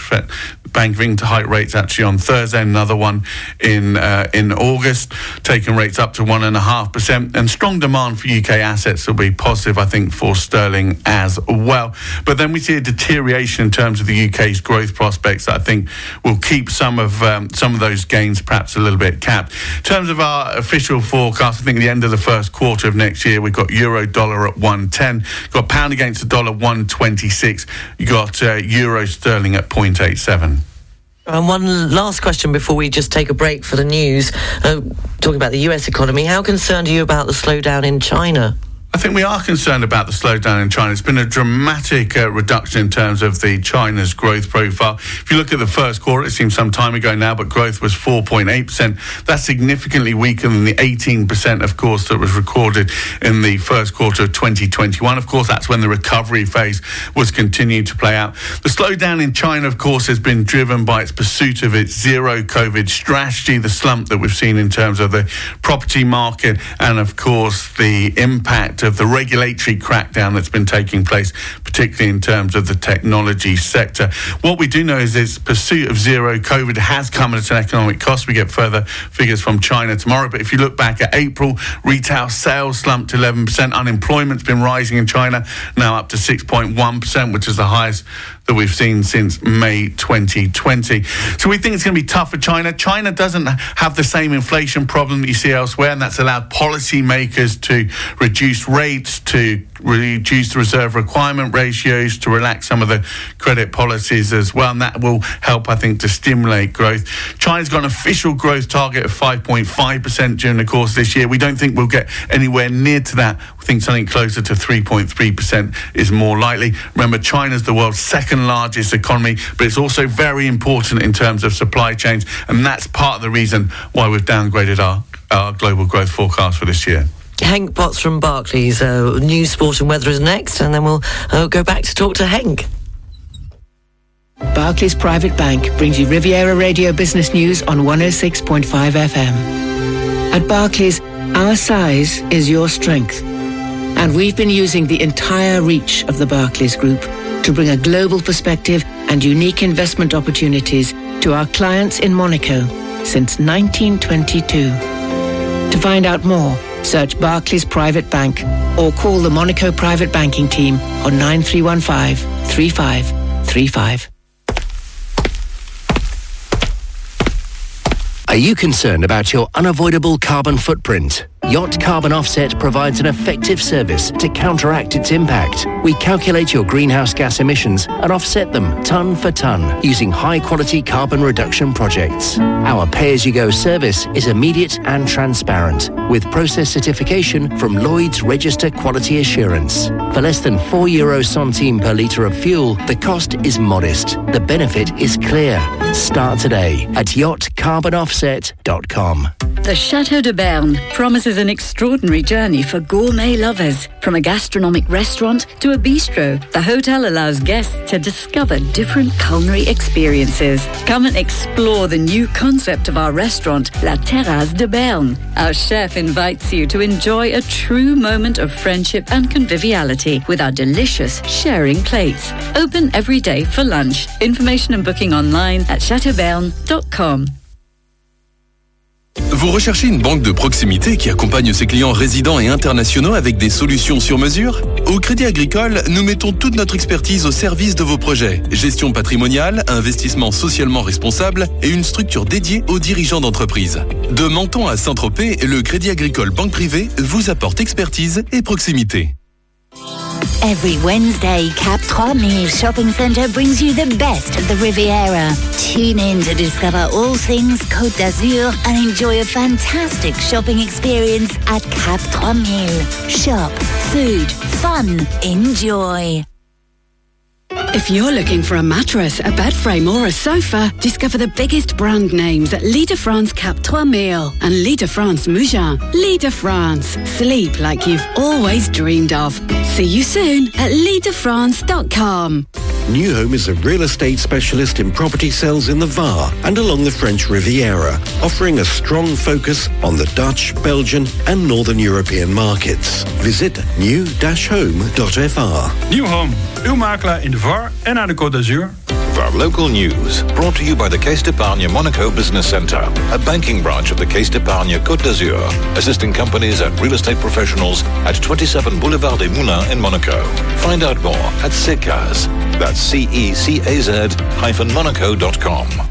Bank of England to hike rates actually on Thursday, another one in uh, in August, taking rates up to one and a half percent. And strong demand for UK assets will be positive, I think, for sterling as well. But then we see a deterioration in terms of the UK's growth prospects. That I think will keep some of um, some of those gains perhaps a little bit capped. In terms of our official forecast, I think at the end of the first quarter of next year, we've got euro dollar at 110, got pound against the dollar 126, you got uh, euro sterling at 0.87. And one last question before we just take a break for the news. Uh, talking about the US economy, how concerned are you about the slowdown in China? I think we are concerned about the slowdown in China. It's been a dramatic uh, reduction in terms of the China's growth profile. If you look at the first quarter, it seems some time ago now, but growth was 4.8%. That's significantly weaker than the 18%, of course, that was recorded in the first quarter of 2021. Of course, that's when the recovery phase was continuing to play out. The slowdown in China, of course, has been driven by its pursuit of its zero COVID strategy, the slump that we've seen in terms of the property market, and of course, the impact of the regulatory crackdown that's been taking place, particularly in terms of the technology sector. What we do know is its pursuit of zero COVID has come at an economic cost. We get further figures from China tomorrow. But if you look back at April, retail sales slumped 11%. Unemployment's been rising in China, now up to 6.1%, which is the highest that we've seen since May 2020. So we think it's going to be tough for China. China doesn't have the same inflation problem that you see elsewhere, and that's allowed policymakers to reduce rates, to reduce the reserve requirement ratios, to relax some of the credit policies as well. And that will help, I think, to stimulate growth. China's got an official growth target of 5.5% during the course of this year. We don't think we'll get anywhere near to that. We think something closer to 3.3% is more likely. Remember, China's the world's second largest economy, but it's also very important in terms of supply chains. And that's part of the reason why we've downgraded our, our global growth forecast for this year. Henk Potts from Barclays. Uh, news, sport, and weather is next, and then we'll uh, go back to talk to Henk. Barclays Private Bank brings you Riviera Radio Business News on 106.5 FM. At Barclays, our size is your strength. And we've been using the entire reach of the Barclays Group to bring a global perspective and unique investment opportunities to our clients in Monaco since 1922. To find out more, search Barclays Private Bank or call the Monaco Private Banking Team on 9315 3535. Are you concerned about your unavoidable carbon footprint? Yacht Carbon Offset provides an effective service to counteract its impact. We calculate your greenhouse gas emissions and offset them ton for ton using high-quality carbon reduction projects. Our pay-as-you-go service is immediate and transparent with process certification from Lloyd's Register Quality Assurance. For less than 4 euro centime per litre of fuel, the cost is modest. The benefit is clear. Start today at yachtcarbonoffset.com. The Chateau de Berne promises an extraordinary journey for gourmet lovers. From a gastronomic restaurant to a bistro, the hotel allows guests to discover different culinary experiences. Come and explore the new concept of our restaurant, La Terrasse de Berne. Our chef invites you to enjoy a true moment of friendship and conviviality with our delicious sharing plates. Open every day for lunch. Information and booking online at chateauberne.com. Vous recherchez une banque de proximité qui accompagne ses clients résidents et internationaux avec des solutions sur mesure Au Crédit Agricole, nous mettons toute notre expertise au service de vos projets. Gestion patrimoniale, investissement socialement responsable et une structure dédiée aux dirigeants d'entreprise. De Menton à Saint-Tropez, le Crédit Agricole Banque Privée vous apporte expertise et proximité. Every Wednesday, Cap 3000 Shopping Centre brings you the best of the Riviera. Tune in to discover all things Côte d'Azur and enjoy a fantastic shopping experience at Cap 3000. Shop, food, fun, enjoy. If you're looking for a mattress, a bed frame, or a sofa, discover the biggest brand names at Lit de France Cap 3000 and Lit de France Mougins. Lit de France. Sleep like you've always dreamed of. See you soon at litdefrance.com. New Home is a real estate specialist in property sales in the VAR and along the French Riviera, offering a strong focus on the Dutch, Belgian and Northern European markets. Visit new-home.fr. Nieuw Home, uw makelaar in de VAR de Côte d'Azur. Our local news, brought to you by the Caisse d'Epargne Monaco Business Center, a banking branch of the Caisse d'Epargne Côte d'Azur, assisting companies and real estate professionals at 27 Boulevard des Moulins in Monaco. Find out more at CECAZ. That's C-E-C-A-Z hyphen monaco.com.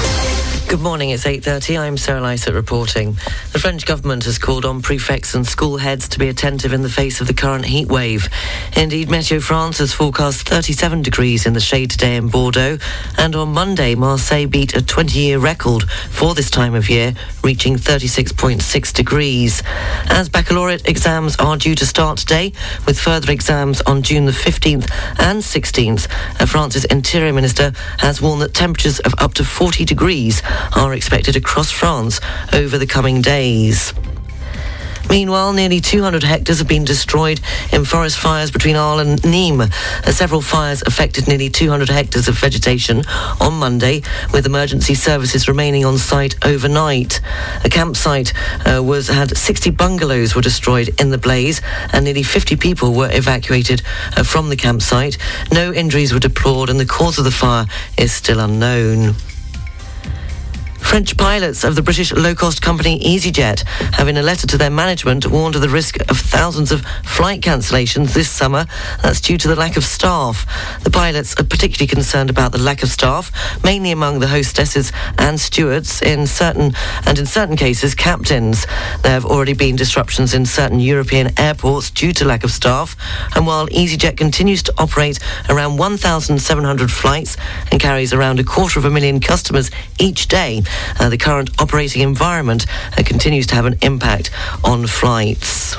Good morning, it's 8.30. I'm Sarah Lysett reporting. The French government has called on prefects and school heads to be attentive in the face of the current heat wave. Indeed, Meteo France has forecast 37 degrees in the shade today in Bordeaux, and on Monday, Marseille beat a 20-year record for this time of year, reaching 36.6 degrees. As baccalaureate exams are due to start today, with further exams on June the 15th and 16th, uh, France's Interior Minister has warned that temperatures of up to 40 degrees are expected across France over the coming days. Meanwhile, nearly 200 hectares have been destroyed in forest fires between Arles and Nîmes. Uh, several fires affected nearly 200 hectares of vegetation on Monday, with emergency services remaining on site overnight. A campsite uh, was had 60 bungalows were destroyed in the blaze, and nearly 50 people were evacuated uh, from the campsite. No injuries were deplored, and the cause of the fire is still unknown. French pilots of the British low-cost company EasyJet have in a letter to their management warned of the risk of thousands of flight cancellations this summer. That's due to the lack of staff. The pilots are particularly concerned about the lack of staff, mainly among the hostesses and stewards in certain and in certain cases captains. There have already been disruptions in certain European airports due to lack of staff, and while EasyJet continues to operate around 1,700 flights and carries around a quarter of a million customers each day, uh, the current operating environment uh, continues to have an impact on flights.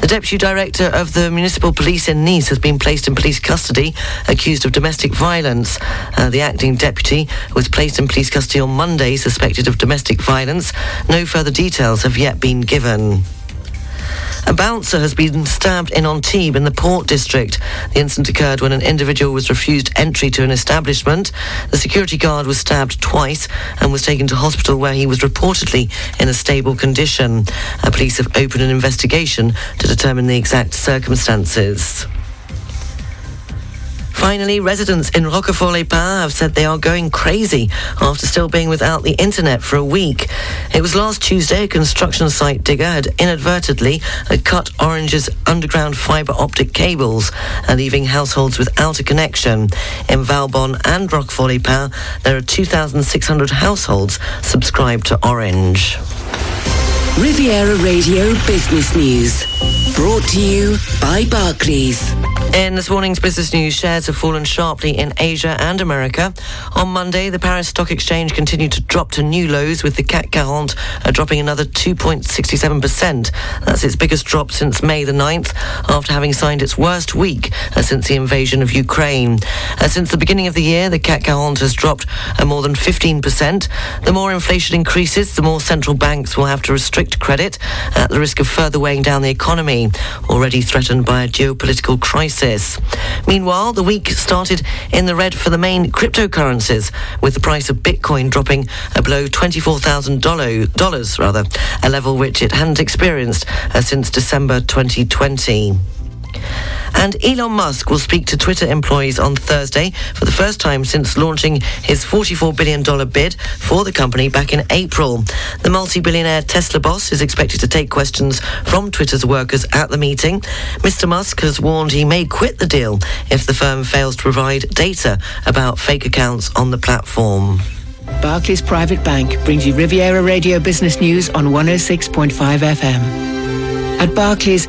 The Deputy Director of the Municipal Police in Nice has been placed in police custody, accused of domestic violence. Uh, the acting deputy was placed in police custody on Monday, suspected of domestic violence. No further details have yet been given. A bouncer has been stabbed in Antibes in the Port District. The incident occurred when an individual was refused entry to an establishment. The security guard was stabbed twice and was taken to hospital where he was reportedly in a stable condition. Uh, police have opened an investigation to determine the exact circumstances. Finally, residents in Roquefort-les-Pins have said they are going crazy after still being without the internet for a week. It was last Tuesday a construction site digger had inadvertently cut Orange's underground fibre optic cables, uh, leaving households without a connection. In Valbonne and Roquefort-les-Pins, there are 2,600 households subscribed to Orange. Riviera Radio Business News. Brought to you by Barclays. In this morning's business news, shares have fallen sharply in Asia and America. On Monday, the Paris Stock Exchange continued to drop to new lows, with the CAC 40 uh, dropping another 2.67%. That's its biggest drop since May the 9th, after having signed its worst week uh, since the invasion of Ukraine. Uh, since the beginning of the year, the CAC 40 has dropped more than 15%. The more inflation increases, the more central banks will have to restrict credit at the risk of further weighing down the economy, already threatened by a geopolitical crisis. Meanwhile, the week started in the red for the main cryptocurrencies, with the price of Bitcoin dropping below $24,000, rather, a level which it hadn't experienced uh, since December 2020. And Elon Musk will speak to Twitter employees on Thursday for the first time since launching his $44 billion bid for the company back in April. The multi billionaire Tesla boss is expected to take questions from Twitter's workers at the meeting. Mr. Musk has warned he may quit the deal if the firm fails to provide data about fake accounts on the platform. Barclays Private Bank brings you Riviera Radio Business News on 106.5 FM. At Barclays,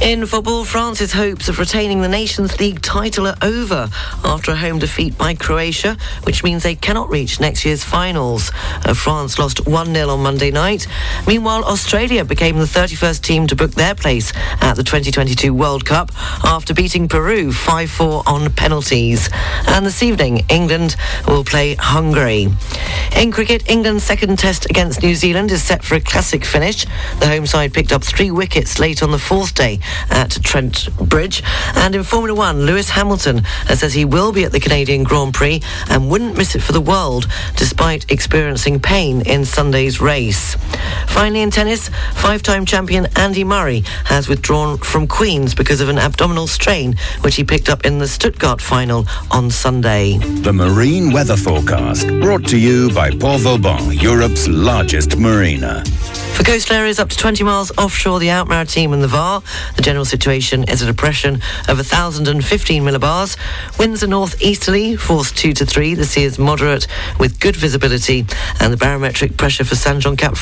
In football, France's hopes of retaining the Nations League title are over after a home defeat by Croatia, which means they cannot reach next year's finals. Uh, France lost 1 0 on Monday night. Meanwhile, Australia became the 31st team to book their place at the 2022 World Cup after beating Peru 5 4 on penalties. And this evening, England will play Hungary. In cricket, England's second test against New Zealand is set for a classic finish. The home side picked up three wickets late on the fourth day at Trent Bridge. And in Formula One, Lewis Hamilton says he will be at the Canadian Grand Prix and wouldn't miss it for the world, despite experiencing pain in Sunday's race. Finally, in tennis, five-time champion Andy Murray has withdrawn from Queens because of an abdominal strain, which he picked up in the Stuttgart final on Sunday. The Marine Weather Forecast, brought to you by Port Vauban, Europe's largest marina. For coastal areas up to 20 miles offshore the Out team and the VAR, the general situation is a depression of 1,015 millibars. Winds are northeasterly, force 2 to 3. The sea is moderate with good visibility, and the barometric pressure for San Jean Cap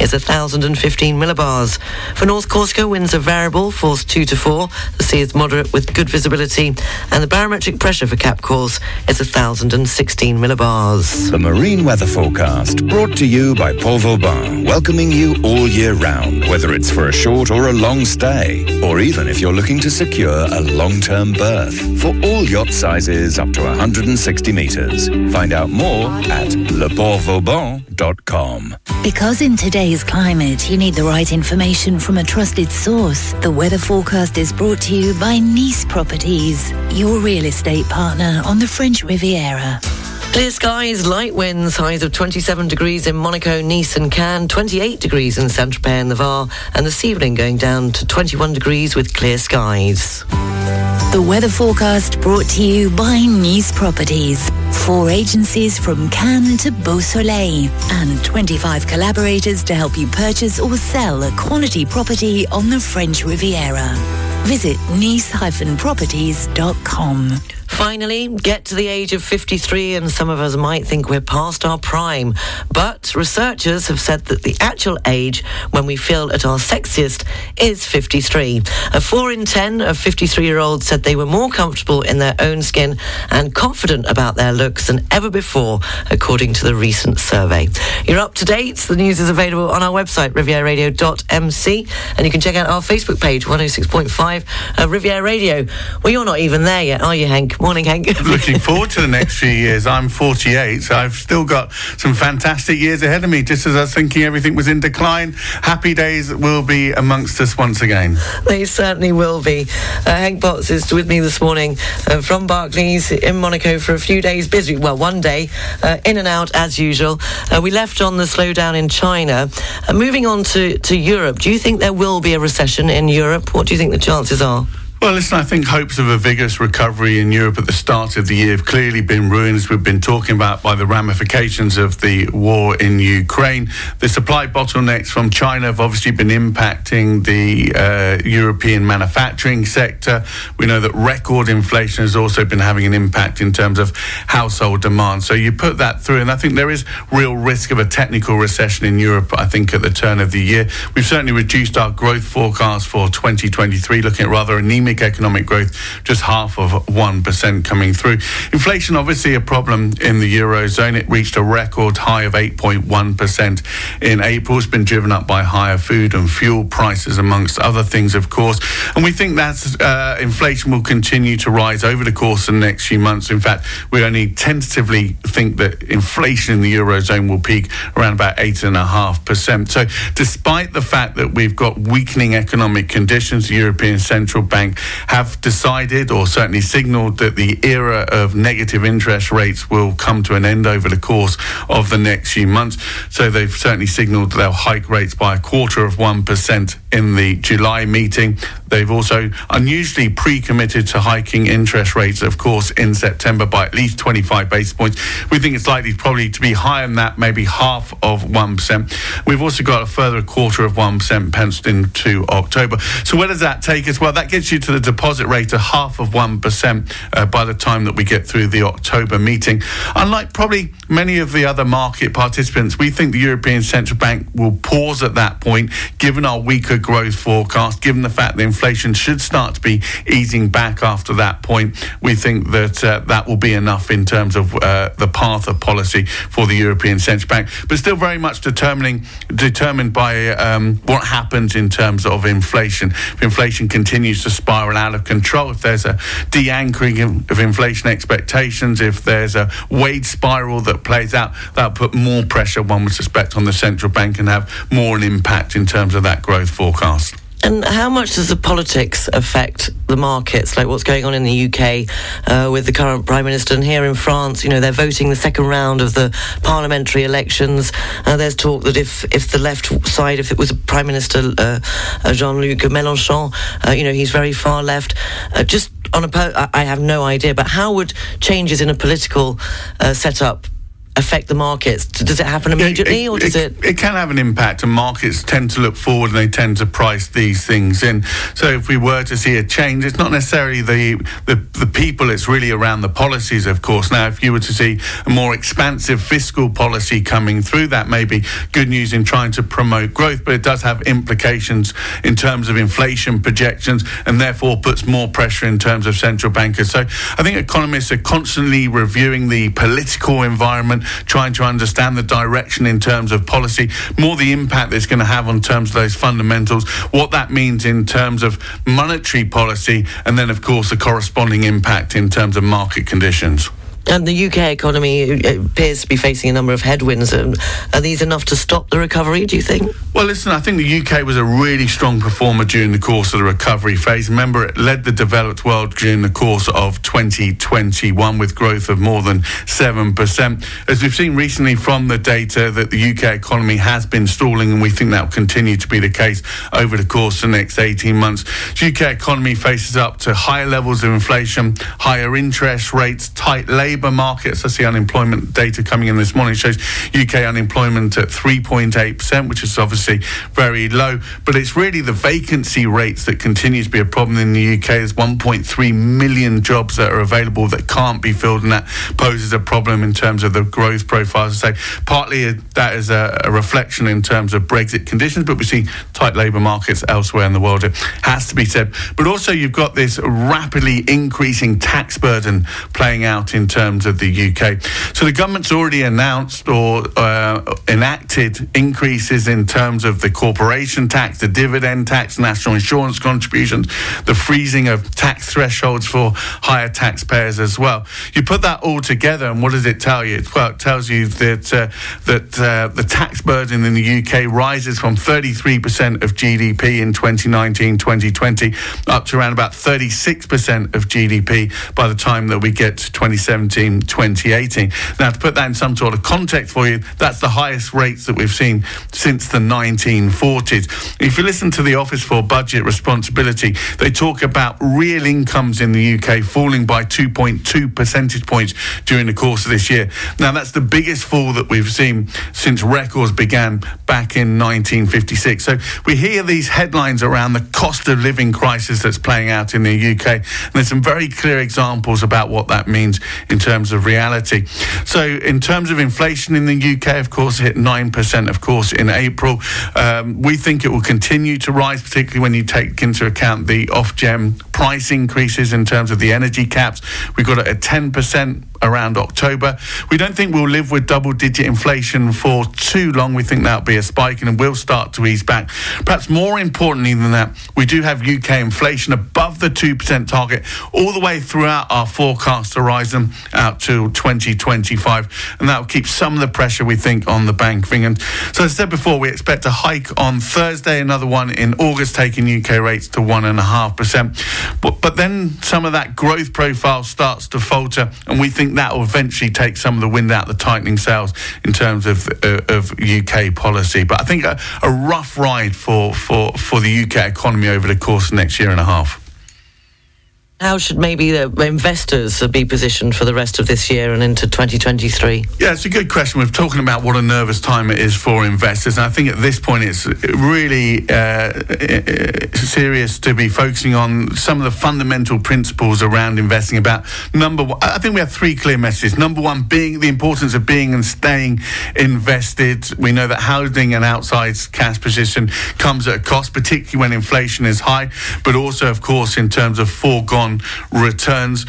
is 1,015 millibars. For North Corsica, winds are variable, force 2 to 4. The sea is moderate with good visibility, and the barometric pressure for Cap Corse is 1,016 millibars. The Marine Weather Forecast, brought to you by Port Vauban, welcoming you all year round, whether it's for a short or a long stay, or even if you're looking to secure a long-term berth. For all yacht sizes up to 160 meters. Find out more at leportvauban.com. Because in today's climate, you need the right information from a trusted source. The weather forecast is brought to you by Nice Properties, your real estate partner on the French Riviera. Clear skies, light winds, highs of 27 degrees in Monaco, Nice and Cannes, 28 degrees in Saint-Tropez and the Var, and this evening going down to 21 degrees with clear skies. The weather forecast brought to you by Nice Properties. Four agencies from Cannes to Beausoleil and 25 collaborators to help you purchase or sell a quality property on the French Riviera. Visit nice-properties.com. finally get to the age of 53, and some of us might think we're past our prime. But researchers have said that the actual age when we feel at our sexiest is 53. A 4 in 10 of 53 year olds said they were more comfortable in their own skin and confident about their looks than ever before, according to the recent survey. You're up to date. The news is available on our website, rivieraradio.mc, and you can check out our Facebook page, 106.5 uh, Riviera Radio. Well, you're not even there yet, are you, Henk? Morning, Henk. Looking forward to the next few years. I'm 48, so I've still got some fantastic years ahead of me. Just as I was thinking everything was in decline, happy days will be amongst us once again. They certainly will be. Uh, Henk Potts is with me this morning uh, from Barclays in Monaco for a few days busy. Well, one day, uh, in and out as usual. Uh, we left on the slowdown in China. Uh, moving on to, to Europe, do you think there will be a recession in Europe? What do you think the chances are? Well, listen, I think hopes of a vigorous recovery in Europe at the start of the year have clearly been ruined, as we've been talking about, by the ramifications of the war in Ukraine. The supply bottlenecks from China have obviously been impacting the uh, European manufacturing sector. We know that record inflation has also been having an impact in terms of household demand. So you put that through, and I think there is real risk of a technical recession in Europe, I think, at the turn of the year. We've certainly reduced our growth forecast for 2023, looking at rather anemic economic growth, just half of 1% coming through. Inflation, obviously, a problem in the Eurozone. It reached a record high of 8.1% in April. It's been driven up by higher food and fuel prices, amongst other things, of course. And we think that uh, inflation will continue to rise over the course of the next few months. In fact, we only tentatively think that inflation in the Eurozone will peak around about 8.5%. So, despite the fact that we've got weakening economic conditions, the European Central Bank have decided or certainly signalled that the era of negative interest rates will come to an end over the course of the next few months. So they've certainly signalled they'll hike rates by a quarter of 1% in the July meeting. They've also unusually pre committed to hiking interest rates, of course, in September by at least 25 basis points. We think it's likely probably to be higher than that, maybe half of 1%. We've also got a further quarter of 1% penciled into October. So where does that take us? Well, that gets you to the deposit rate of half of 1% uh, by the time that we get through the October meeting. Unlike probably many of the other market participants, we think the European Central Bank will pause at that point, given our weaker growth forecast, given the fact that inflation should start to be easing back after that point. We think that uh, that will be enough in terms of uh, the path of policy for the European Central Bank, but still very much determining determined by um, what happens in terms of inflation. If inflation continues to spiral out of control, if there's a de-anchoring of of inflation expectations, if there's a wage spiral that plays out, that'll put more pressure, one would suspect, on the central bank and have more an impact in terms of that growth forecast. And how much does the politics affect the markets? Like what's going on in the UK uh, with the current prime minister, and here in France, you know, they're voting the second round of the parliamentary elections. Uh, there's talk that if if the left side, if it was Prime Minister uh, uh, Jean-Luc Mélenchon, uh, you know, he's very far left. Uh, just on a, po- I have no idea, but how would changes in a political setup? Affect the markets? Does it happen immediately, or does it? It can have an impact, and markets tend to look forward and they tend to price these things in. So, if we were to see a change, it's not necessarily the, the the people; it's really around the policies, of course. Now, if you were to see a more expansive fiscal policy coming through, that may be good news in trying to promote growth, but it does have implications in terms of inflation projections, and therefore puts more pressure in terms of central bankers. So, I think economists are constantly reviewing the political environment trying to understand the direction in terms of policy, more the impact it's going to have on terms of those fundamentals, what that means in terms of monetary policy, and then, of course, the corresponding impact in terms of market conditions. And the UK economy uh, appears to be facing a number of headwinds. Um, Are these enough to stop the recovery, do you think? Well, listen, I think the UK was a really strong performer during the course of the recovery phase. Remember, it led the developed world during the course of 2021 with growth of more than 7%. As we've seen recently from the data that the UK economy has been stalling, and we think that will continue to be the case over the course of the next 18 months. The UK economy faces up to higher levels of inflation, higher interest rates, tight labour labour markets, I see unemployment data coming in this morning shows UK unemployment at 3.8%, which is obviously very low. But it's really the vacancy rates that continue to be a problem in the UK. There's 1.3 million jobs that are available that can't be filled, and that poses a problem in terms of the growth profile. So partly that is a, a reflection in terms of Brexit conditions, but we see tight labour markets elsewhere in the world. It has to be said. But also you've got this rapidly increasing tax burden playing out in terms of the UK. So the government's already announced or uh, enacted increases in terms of the corporation tax, the dividend tax, national insurance contributions, the freezing of tax thresholds for higher taxpayers as well. You put that all together, and what does it tell you? Well, it tells you that uh, that uh, the tax burden in the UK rises from 33% of GDP in 2019-2020 up to around about 36% of GDP by the time that we get to 2017-2018. Now, to put that in some sort of context for you, that's the highest rates that we've seen since the 1940s. If you listen to the Office for Budget Responsibility, they talk about real incomes in the UK falling by 2.2 percentage points during the course of this year. Now, that's the biggest fall that we've seen since records began back in 1956. So we hear these headlines around the cost of living crisis that's playing out in the UK. And there's some very clear examples about what that means in terms of reality. So, in terms of inflation in the UK, of course, hit 9%, of course, in April. Um, we think it will continue to rise, particularly when you take into account the Ofgem price increases in terms of the energy caps. We've got it at 10% around October. We don't think we'll live with double digit inflation for too long. We think that'll be a spike and it will start to ease back. Perhaps more importantly than that, we do have UK inflation above the 2% target all the way throughout our forecast horizon out to 2025. And that will keep some of the pressure, we think, on the Bank of England. So, as I said before, we expect a hike on Thursday, another one in August, taking UK rates to 1.5%. But, but then some of that growth profile starts to falter, and we think that will eventually take some of the wind out of the tightening sails in terms of uh, of UK policy. But I think a, a rough ride for, for, for the UK economy over the course of the next year and a half. How should maybe the investors be positioned for the rest of this year and into 2023? Yeah, it's a good question. We're talking about what a nervous time it is for investors. And I think at this point it's really uh, serious to be focusing on some of the fundamental principles around investing. About number one, I think we have three clear messages. Number one, being the importance of being and staying invested. We know that holding an outside cash position comes at a cost, particularly when inflation is high, but also, of course, in terms of foregone returns.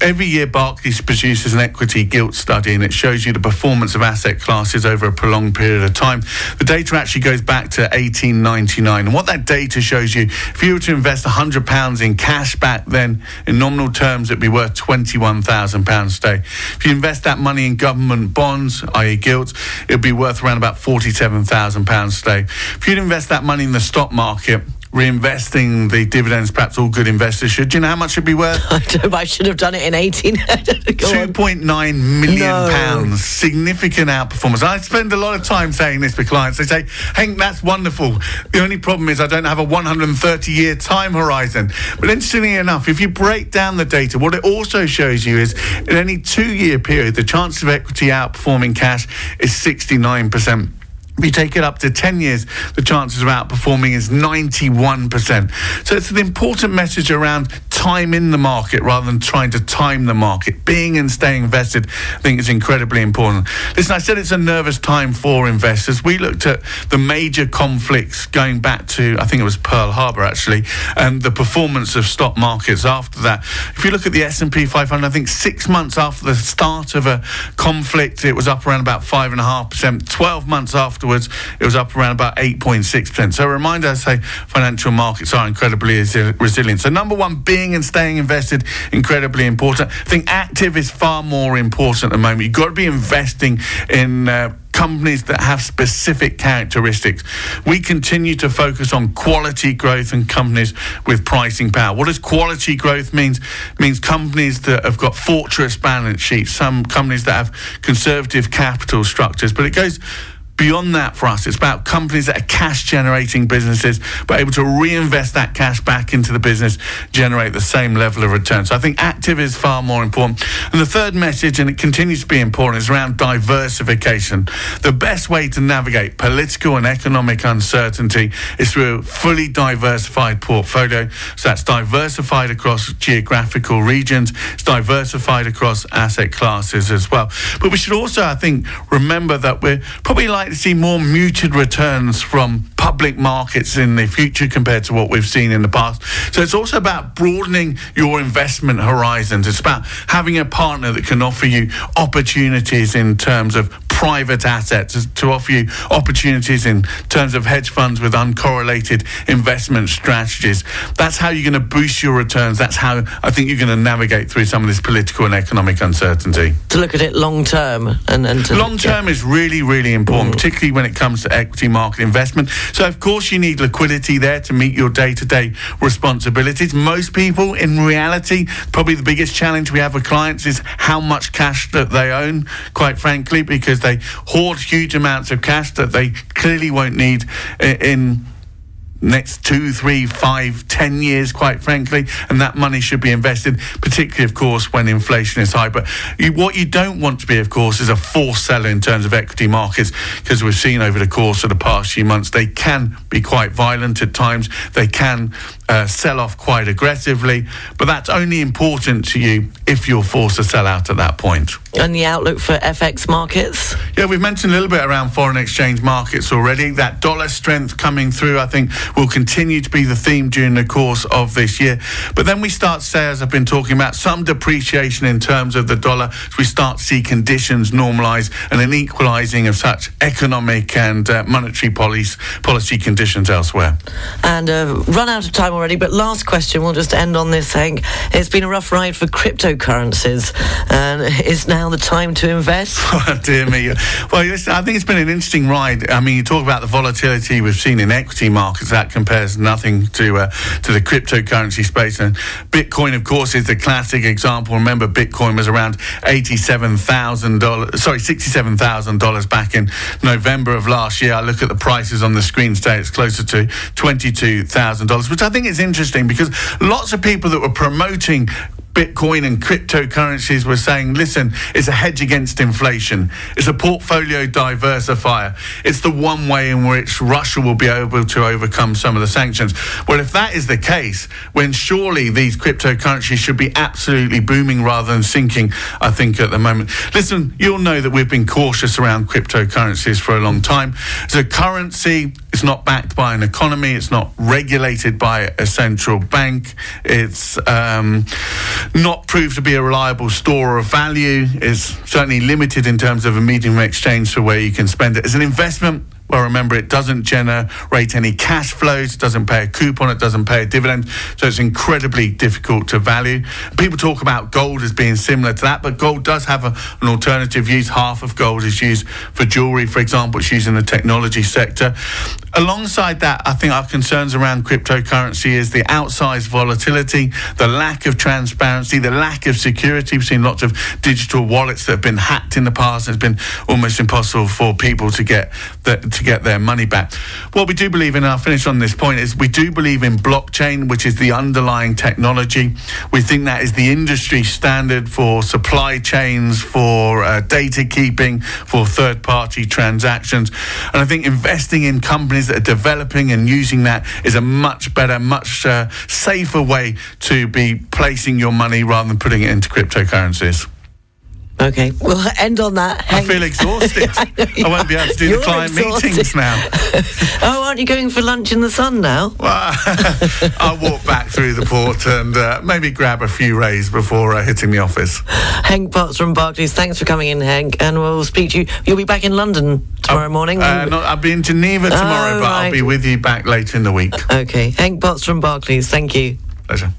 Every year, Barclays produces an equity gilt study, and it shows you the performance of asset classes over a prolonged period of time. The data actually goes back to 1899, and what that data shows you, if you were to invest 100 pounds in cash back then, in nominal terms, it'd be worth 21,000 pounds today. If you invest that money in government bonds, i.e., gilts, it'd be worth around about 47,000 pounds today. If you'd invest that money in the stock market, reinvesting the dividends, perhaps all good investors should. Do you know how much it'd be worth? I, don't, I should have done it in 18. Two point nine million No. pounds. Significant outperformance. I spend a lot of time saying this with clients. They say, Henk, that's wonderful. The only problem is I don't have a 130 year time horizon. But interestingly enough, if you break down the data, what it also shows you is in any two year period, the chance of equity outperforming cash is 69%. If you take it up to 10 years, the chances of outperforming is 91%. So it's an important message around time in the market rather than trying to time the market. Being and staying invested, I think is incredibly important. Listen, I said it's a nervous time for investors. We looked at the major conflicts going back to, I think it was Pearl Harbor actually, and the performance of stock markets after that. If you look at the S&P 500, I think six months after the start of a conflict, it was up around about 5.5%. 12 months afterwards, it was up around about 8.6%. So a reminder, I say financial markets are incredibly resilient. So number one, being and staying invested, incredibly important. I think active is far more important at the moment. You've got to be investing in... Uh, companies that have specific characteristics. We continue to focus on quality growth and companies with pricing power. What does quality growth means? Means companies that have got fortress balance sheets, some companies that have conservative capital structures, but it goes beyond that for us. It's about companies that are cash generating businesses, but able to reinvest that cash back into the business, generate the same level of return. So I think active is far more important. And the third message, and it continues to be important, is around diversification. The best way to navigate political and economic uncertainty is through a fully diversified portfolio. So that's diversified across geographical regions, it's diversified across asset classes as well. But we should also, I think, remember that we're probably likely to see more muted returns from public markets in the future compared to what we've seen in the past. So it's also about broadening your investment horizons. It's about having a partner that can offer you opportunities in terms of private assets to offer you opportunities in terms of hedge funds with uncorrelated investment strategies. That's how you're going to boost your returns. That's how I think you're going to navigate through some of this political and economic uncertainty. To look at it long term and, and to, Long term is really, really important, particularly when it comes to equity market investment. So, of course, you need liquidity there to meet your day to day responsibilities. Most people, in reality, probably the biggest challenge we have with clients is how much cash that they own, quite frankly, because they hoard huge amounts of cash that they clearly won't need in next two, three, five, ten years, quite frankly, and that money should be invested, particularly, of course, when inflation is high. But you, what you don't want to be, of course, is a forced seller in terms of equity markets, because we've seen over the course of the past few months they can be quite violent at times. They can uh, sell off quite aggressively, but that's only important to you if you're forced to sell out at that point. and the outlook for FX markets. Yeah, we've mentioned a little bit around foreign exchange markets already. That dollar strength coming through, I think, will continue to be the theme during the course of this year. But then we start to say, as I've been talking about, some depreciation in terms of the dollar. as We start to see conditions normalise and an equalising of such economic and uh, monetary policy, policy conditions elsewhere. And uh, run out of time already, but last question, we'll just end on this, Henk. It's been a rough ride for cryptocurrencies, and is now the time to invest? Oh, dear me. Well, I think it's been an interesting ride. I mean, you talk about the volatility we've seen in equity markets. That compares nothing to uh, to the cryptocurrency space. And Bitcoin, of course, is the classic example. Remember, Bitcoin was around eighty-seven thousand dollars. Sorry, sixty-seven thousand dollars back in November of last year. I look at the prices on the screen today; it's closer to twenty-two thousand dollars, which I think is interesting because lots of people that were promoting Bitcoin and cryptocurrencies were saying, listen, it's a hedge against inflation. It's a portfolio diversifier. It's the one way in which Russia will be able to overcome some of the sanctions. Well, if that is the case, when surely these cryptocurrencies should be absolutely booming rather than sinking, I think, at the moment. Listen, you'll know that we've been cautious around cryptocurrencies for a long time. A currency, it's not backed by an economy, it's not regulated by a central bank, it's um, not proved to be a reliable store of value, it's certainly limited in terms of a medium of exchange for where you can spend it. As an investment, well, remember, it doesn't generate any cash flows, it doesn't pay a coupon, it doesn't pay a dividend, so it's incredibly difficult to value. People talk about gold as being similar to that, but gold does have a, an alternative use. Half of gold is used for jewelry, for example, it's used in the technology sector. Alongside that, I think our concerns around cryptocurrency is the outsized volatility, the lack of transparency, the lack of security. We've seen lots of digital wallets that have been hacked in the past. It's been almost impossible for people to get the, to get their money back. What we do believe in, and I'll finish on this point, is we do believe in blockchain, which is the underlying technology. We think that is the industry standard for supply chains, for uh, data keeping, for third party transactions. And I think investing in companies that are developing and using that is a much better, much uh, safer way to be placing your money rather than putting it into cryptocurrencies. Okay, we'll end on that. I feel exhausted. I, won't be able to do the client exhausted. meetings now. oh, aren't you going for lunch in the sun now? I'll walk back through the port and uh, maybe grab a few rays before uh, hitting the office. Henk Potts from Barclays, thanks for coming in, Henk, and we'll speak to you. You'll be back in London tomorrow morning. Uh, no, I'll be in Geneva tomorrow, Oh, but I'll be with you back later in the week. Okay, Henk Potts from Barclays, thank you. Pleasure.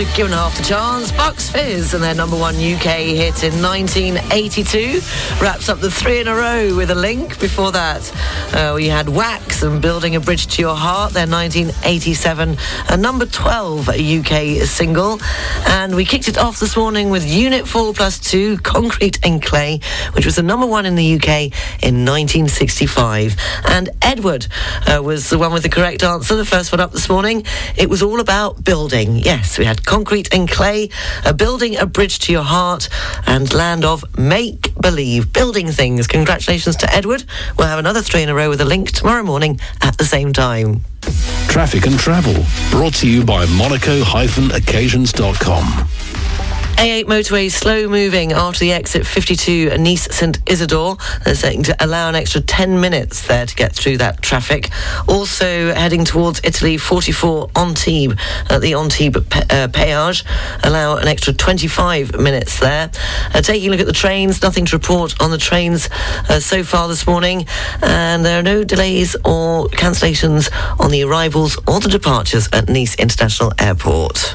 Have given half the chance. Bucks Fizz and their number one UK hit in 1982 wraps up the three in a row with a link. Before that, uh, we had Wax and Building a Bridge to Your Heart, their 1987 a number 12 UK single. And we kicked it off this morning with Unit 4 plus 2, Concrete and Clay, which was the number one in the UK in 1965. And Edward uh, was the one with the correct answer, the first one up this morning. It was all about building. Yes, we had concrete and clay, uh, building a bridge to your heart, and land of make believe, building things. Congratulations to Edward. We'll have another three in a row with a link tomorrow morning at the same time. Traffic and travel, brought to you by monaco-occasions.com. A8 motorway slow moving after the exit 52 Nice St Isidore. They're saying to allow an extra 10 minutes there to get through that traffic. Also heading towards Italy 44 Antibes at the Antibes pe- uh, peage. Allow an extra 25 minutes there. Uh, taking a look at the trains, nothing to report on the trains uh, so far this morning. And there are no delays or cancellations on the arrivals or the departures at Nice International Airport.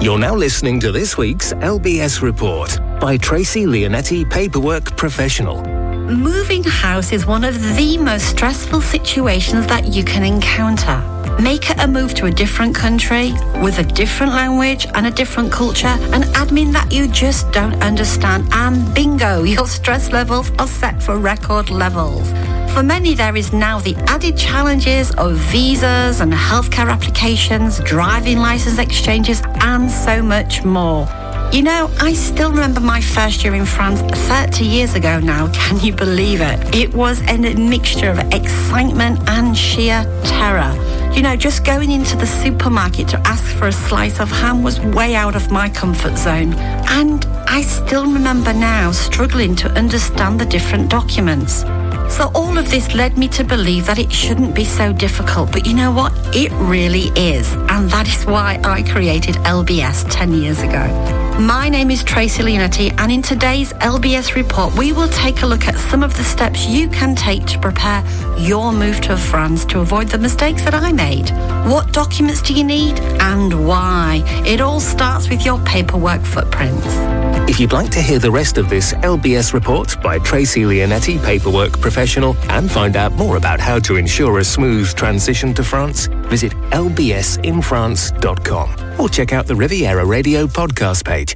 You're now listening to this week's LBS Report by Tracy Leonetti, Paperwork Professional. Moving house is one of the most stressful situations that you can encounter. Make a move to a different country with a different language and a different culture, an admin that you just don't understand, and bingo, your stress levels are set for record levels. For many, there is now the added challenges of visas and healthcare applications, driving license exchanges, and so much more. You know, I still remember my first year in France 30 years ago now. Can you believe it? It was a mixture of excitement and sheer terror. You know, just going into the supermarket to ask for a slice of ham was way out of my comfort zone. And I still remember now struggling to understand the different documents. So all of this led me to believe that it shouldn't be so difficult. But you know what? It really is. And that is why I created LBS 10 years ago. My name is Tracy Leonetti, and in today's LBS report, we will take a look at some of the steps you can take to prepare your move to France to avoid the mistakes that I made. What documents do you need and why? It all starts with your paperwork footprints. If you'd like to hear the rest of this LBS report by Tracy Leonetti, Paperwork Professional, and find out more about how to ensure a smooth transition to France, visit lbsinfrance.com or check out the Riviera Radio podcast page.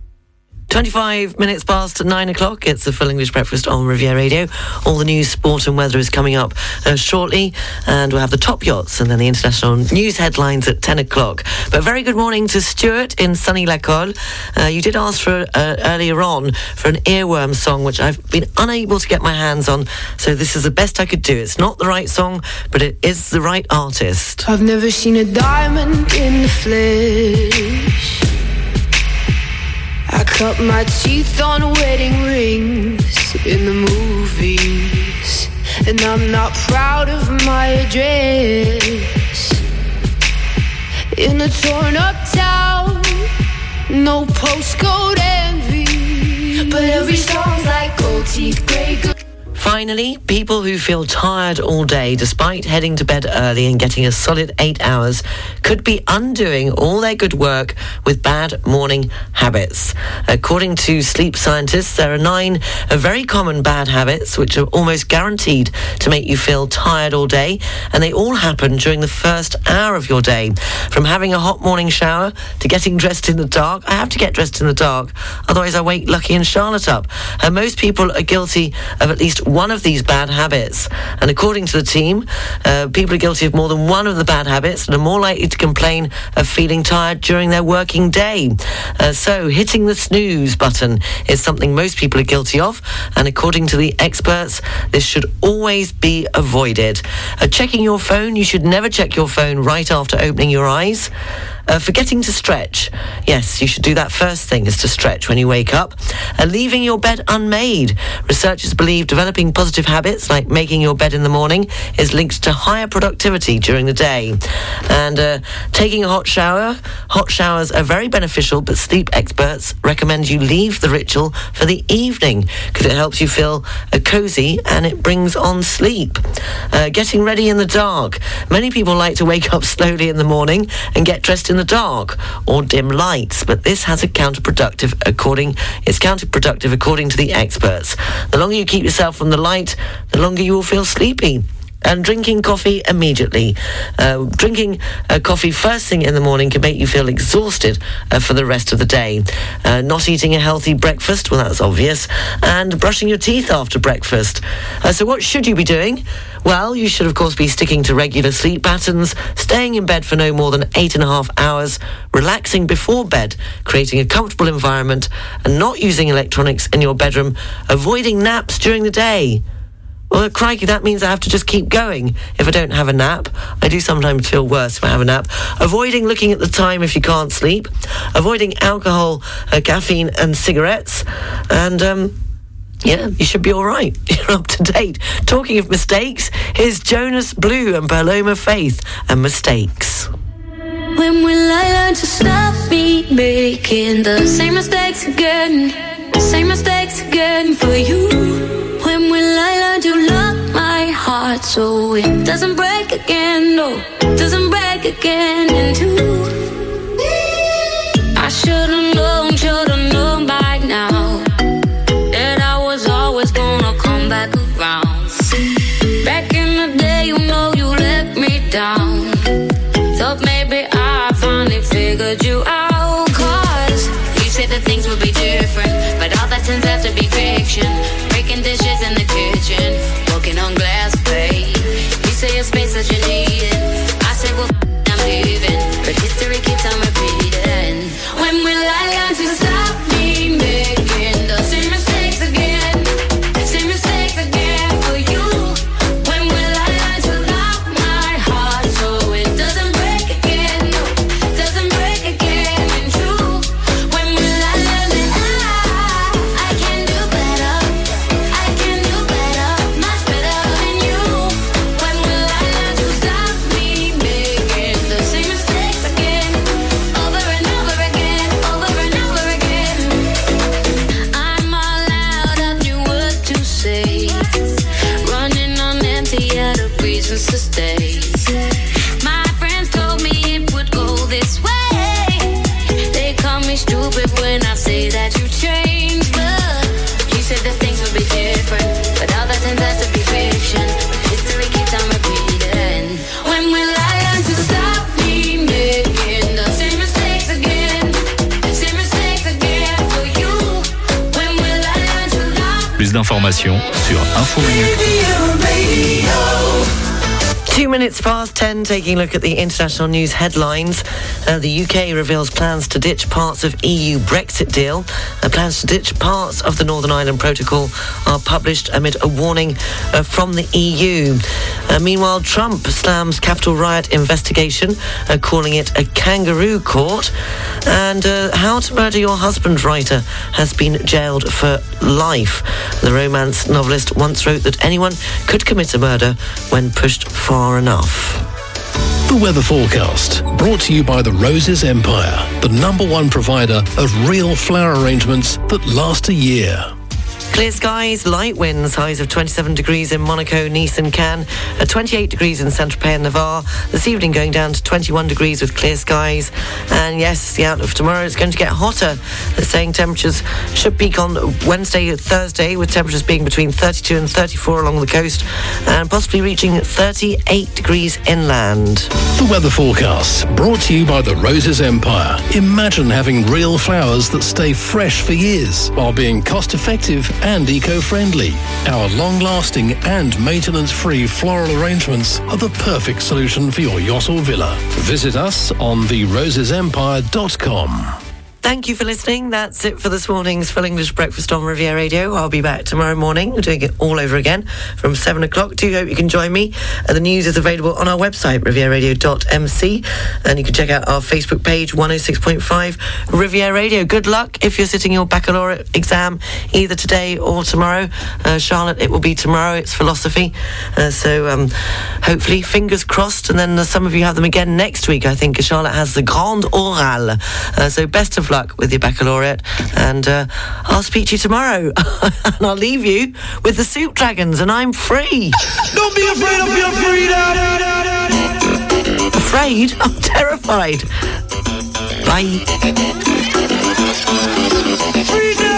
25 minutes past nine o'clock. It's the Full English Breakfast on Riviera Radio. All the news, sport, and weather is coming up uh, shortly, and we'll have the top yachts and then the international news headlines at 10 o'clock. But very good morning to Stuart in sunny La Colle. Uh, you did ask for uh, earlier on for an earworm song, which I've been unable to get my hands on, so this is the best I could do. It's not the right song, but it is the right artist. I've never seen a diamond in the flesh. I cut my teeth on wedding rings in the movies. And I'm not proud of my address. In a torn up town, no postcode envy. But every song's like gold teeth, goose. Finally, people who feel tired all day despite heading to bed early and getting a solid eight hours could be undoing all their good work with bad morning habits. According to sleep scientists, there are nine very common bad habits which are almost guaranteed to make you feel tired all day, and they all happen during the first hour of your day. From having a hot morning shower to getting dressed in the dark. I have to get dressed in the dark, otherwise I wake Lucky and Charlotte up. And most people are guilty of at least one of these bad habits. And according to the team, uh, people are guilty of more than one of the bad habits and are more likely to complain of feeling tired during their working day. Uh, so, hitting the snooze button is something most people are guilty of. And according to the experts, this should always be avoided. Uh, checking your phone, you should never check your phone right after opening your eyes. Uh, forgetting to stretch. Yes, you should do that first thing is to stretch when you wake up. Uh, leaving your bed unmade. Researchers believe developing positive habits like making your bed in the morning is linked to higher productivity during the day. And uh, taking a hot shower. Hot showers are very beneficial, but sleep experts recommend you leave the ritual for the evening because it helps you feel uh, cozy and it brings on sleep. Uh, getting ready in the dark. Many people like to wake up slowly in the morning and get dressed in the dark or dim lights, but this has a counterproductive according it's counterproductive according to the experts. The longer you keep yourself from the light, the longer you will feel sleepy. And drinking coffee immediately. Uh, drinking uh, coffee first thing in the morning can make you feel exhausted uh, for the rest of the day. Uh, not eating a healthy breakfast, well, that's obvious. And brushing your teeth after breakfast. Uh, so, what should you be doing? Well, you should, of course, be sticking to regular sleep patterns, staying in bed for no more than eight and a half hours, relaxing before bed, creating a comfortable environment, and not using electronics in your bedroom, avoiding naps during the day. Well, crikey, that means I have to just keep going if I don't have a nap. I do sometimes feel worse if I have a nap. Avoiding looking at the time if you can't sleep. Avoiding alcohol, uh, caffeine, and cigarettes. And, um, yeah, you should be all right. You're up to date. Talking of mistakes, here's Jonas Blue and Paloma Faith and Mistakes. When will I learn to stop me making the same mistakes again? Same mistakes again for you. When will I learn to lock my heart so it doesn't break again? No, doesn't break again in two. I should've known, should've known by now that I was always gonna come back around. Back in the day, you know you let me down. Thought maybe I finally figured you out. 10, taking a look at the international news headlines, uh, the UK reveals plans to ditch parts of EU Brexit deal. Uh, plans to ditch parts of the Northern Ireland Protocol are published amid a warning uh, from the EU. Uh, meanwhile, Trump slams capital riot investigation, uh, calling it a kangaroo court. And uh, How to Murder Your Husband writer has been jailed for life. The romance novelist once wrote that anyone could commit a murder when pushed far enough. The weather forecast, brought to you by the Roses Empire, the number one provider of real flower arrangements that last a year. Clear skies, light winds, highs of 27 degrees in Monaco, Nice and Cannes, uh, 28 degrees in Saint-Tropez and Navarre. This evening going down to 21 degrees with clear skies. And yes, the outlook for tomorrow is going to get hotter. They're saying temperatures should peak on Wednesday, Thursday, with temperatures being between 32 and 34 along the coast, and possibly reaching 38 degrees inland. The weather forecast, brought to you by the Roses Empire. Imagine having real flowers that stay fresh for years while being cost effective and eco-friendly. Our long-lasting and maintenance-free floral arrangements are the perfect solution for your yacht or villa. Visit us on therosesempire.com. Thank you for listening. That's it for this morning's Full English Breakfast on Riviera Radio. I'll be back tomorrow morning. Doing it all over again from 7 o'clock. Do hope you can join me. Uh, the news is available on our website, rivieraradio.mc. And you can check out our Facebook page, 106.5 Riviera Radio. Good luck if you're sitting your baccalaureate exam either today or tomorrow. Uh, Charlotte, it will be tomorrow. It's philosophy. Uh, so um, hopefully, fingers crossed. And then some of you have them again next week, I think. Charlotte has the Grand Oral. Uh, so best of luck with your baccalaureate. And uh, I'll speak to you tomorrow. and I'll leave you with the Soup Dragons. And I'm free. Don't be afraid of your freedom. Afraid? I'm terrified. Bye. Freedom.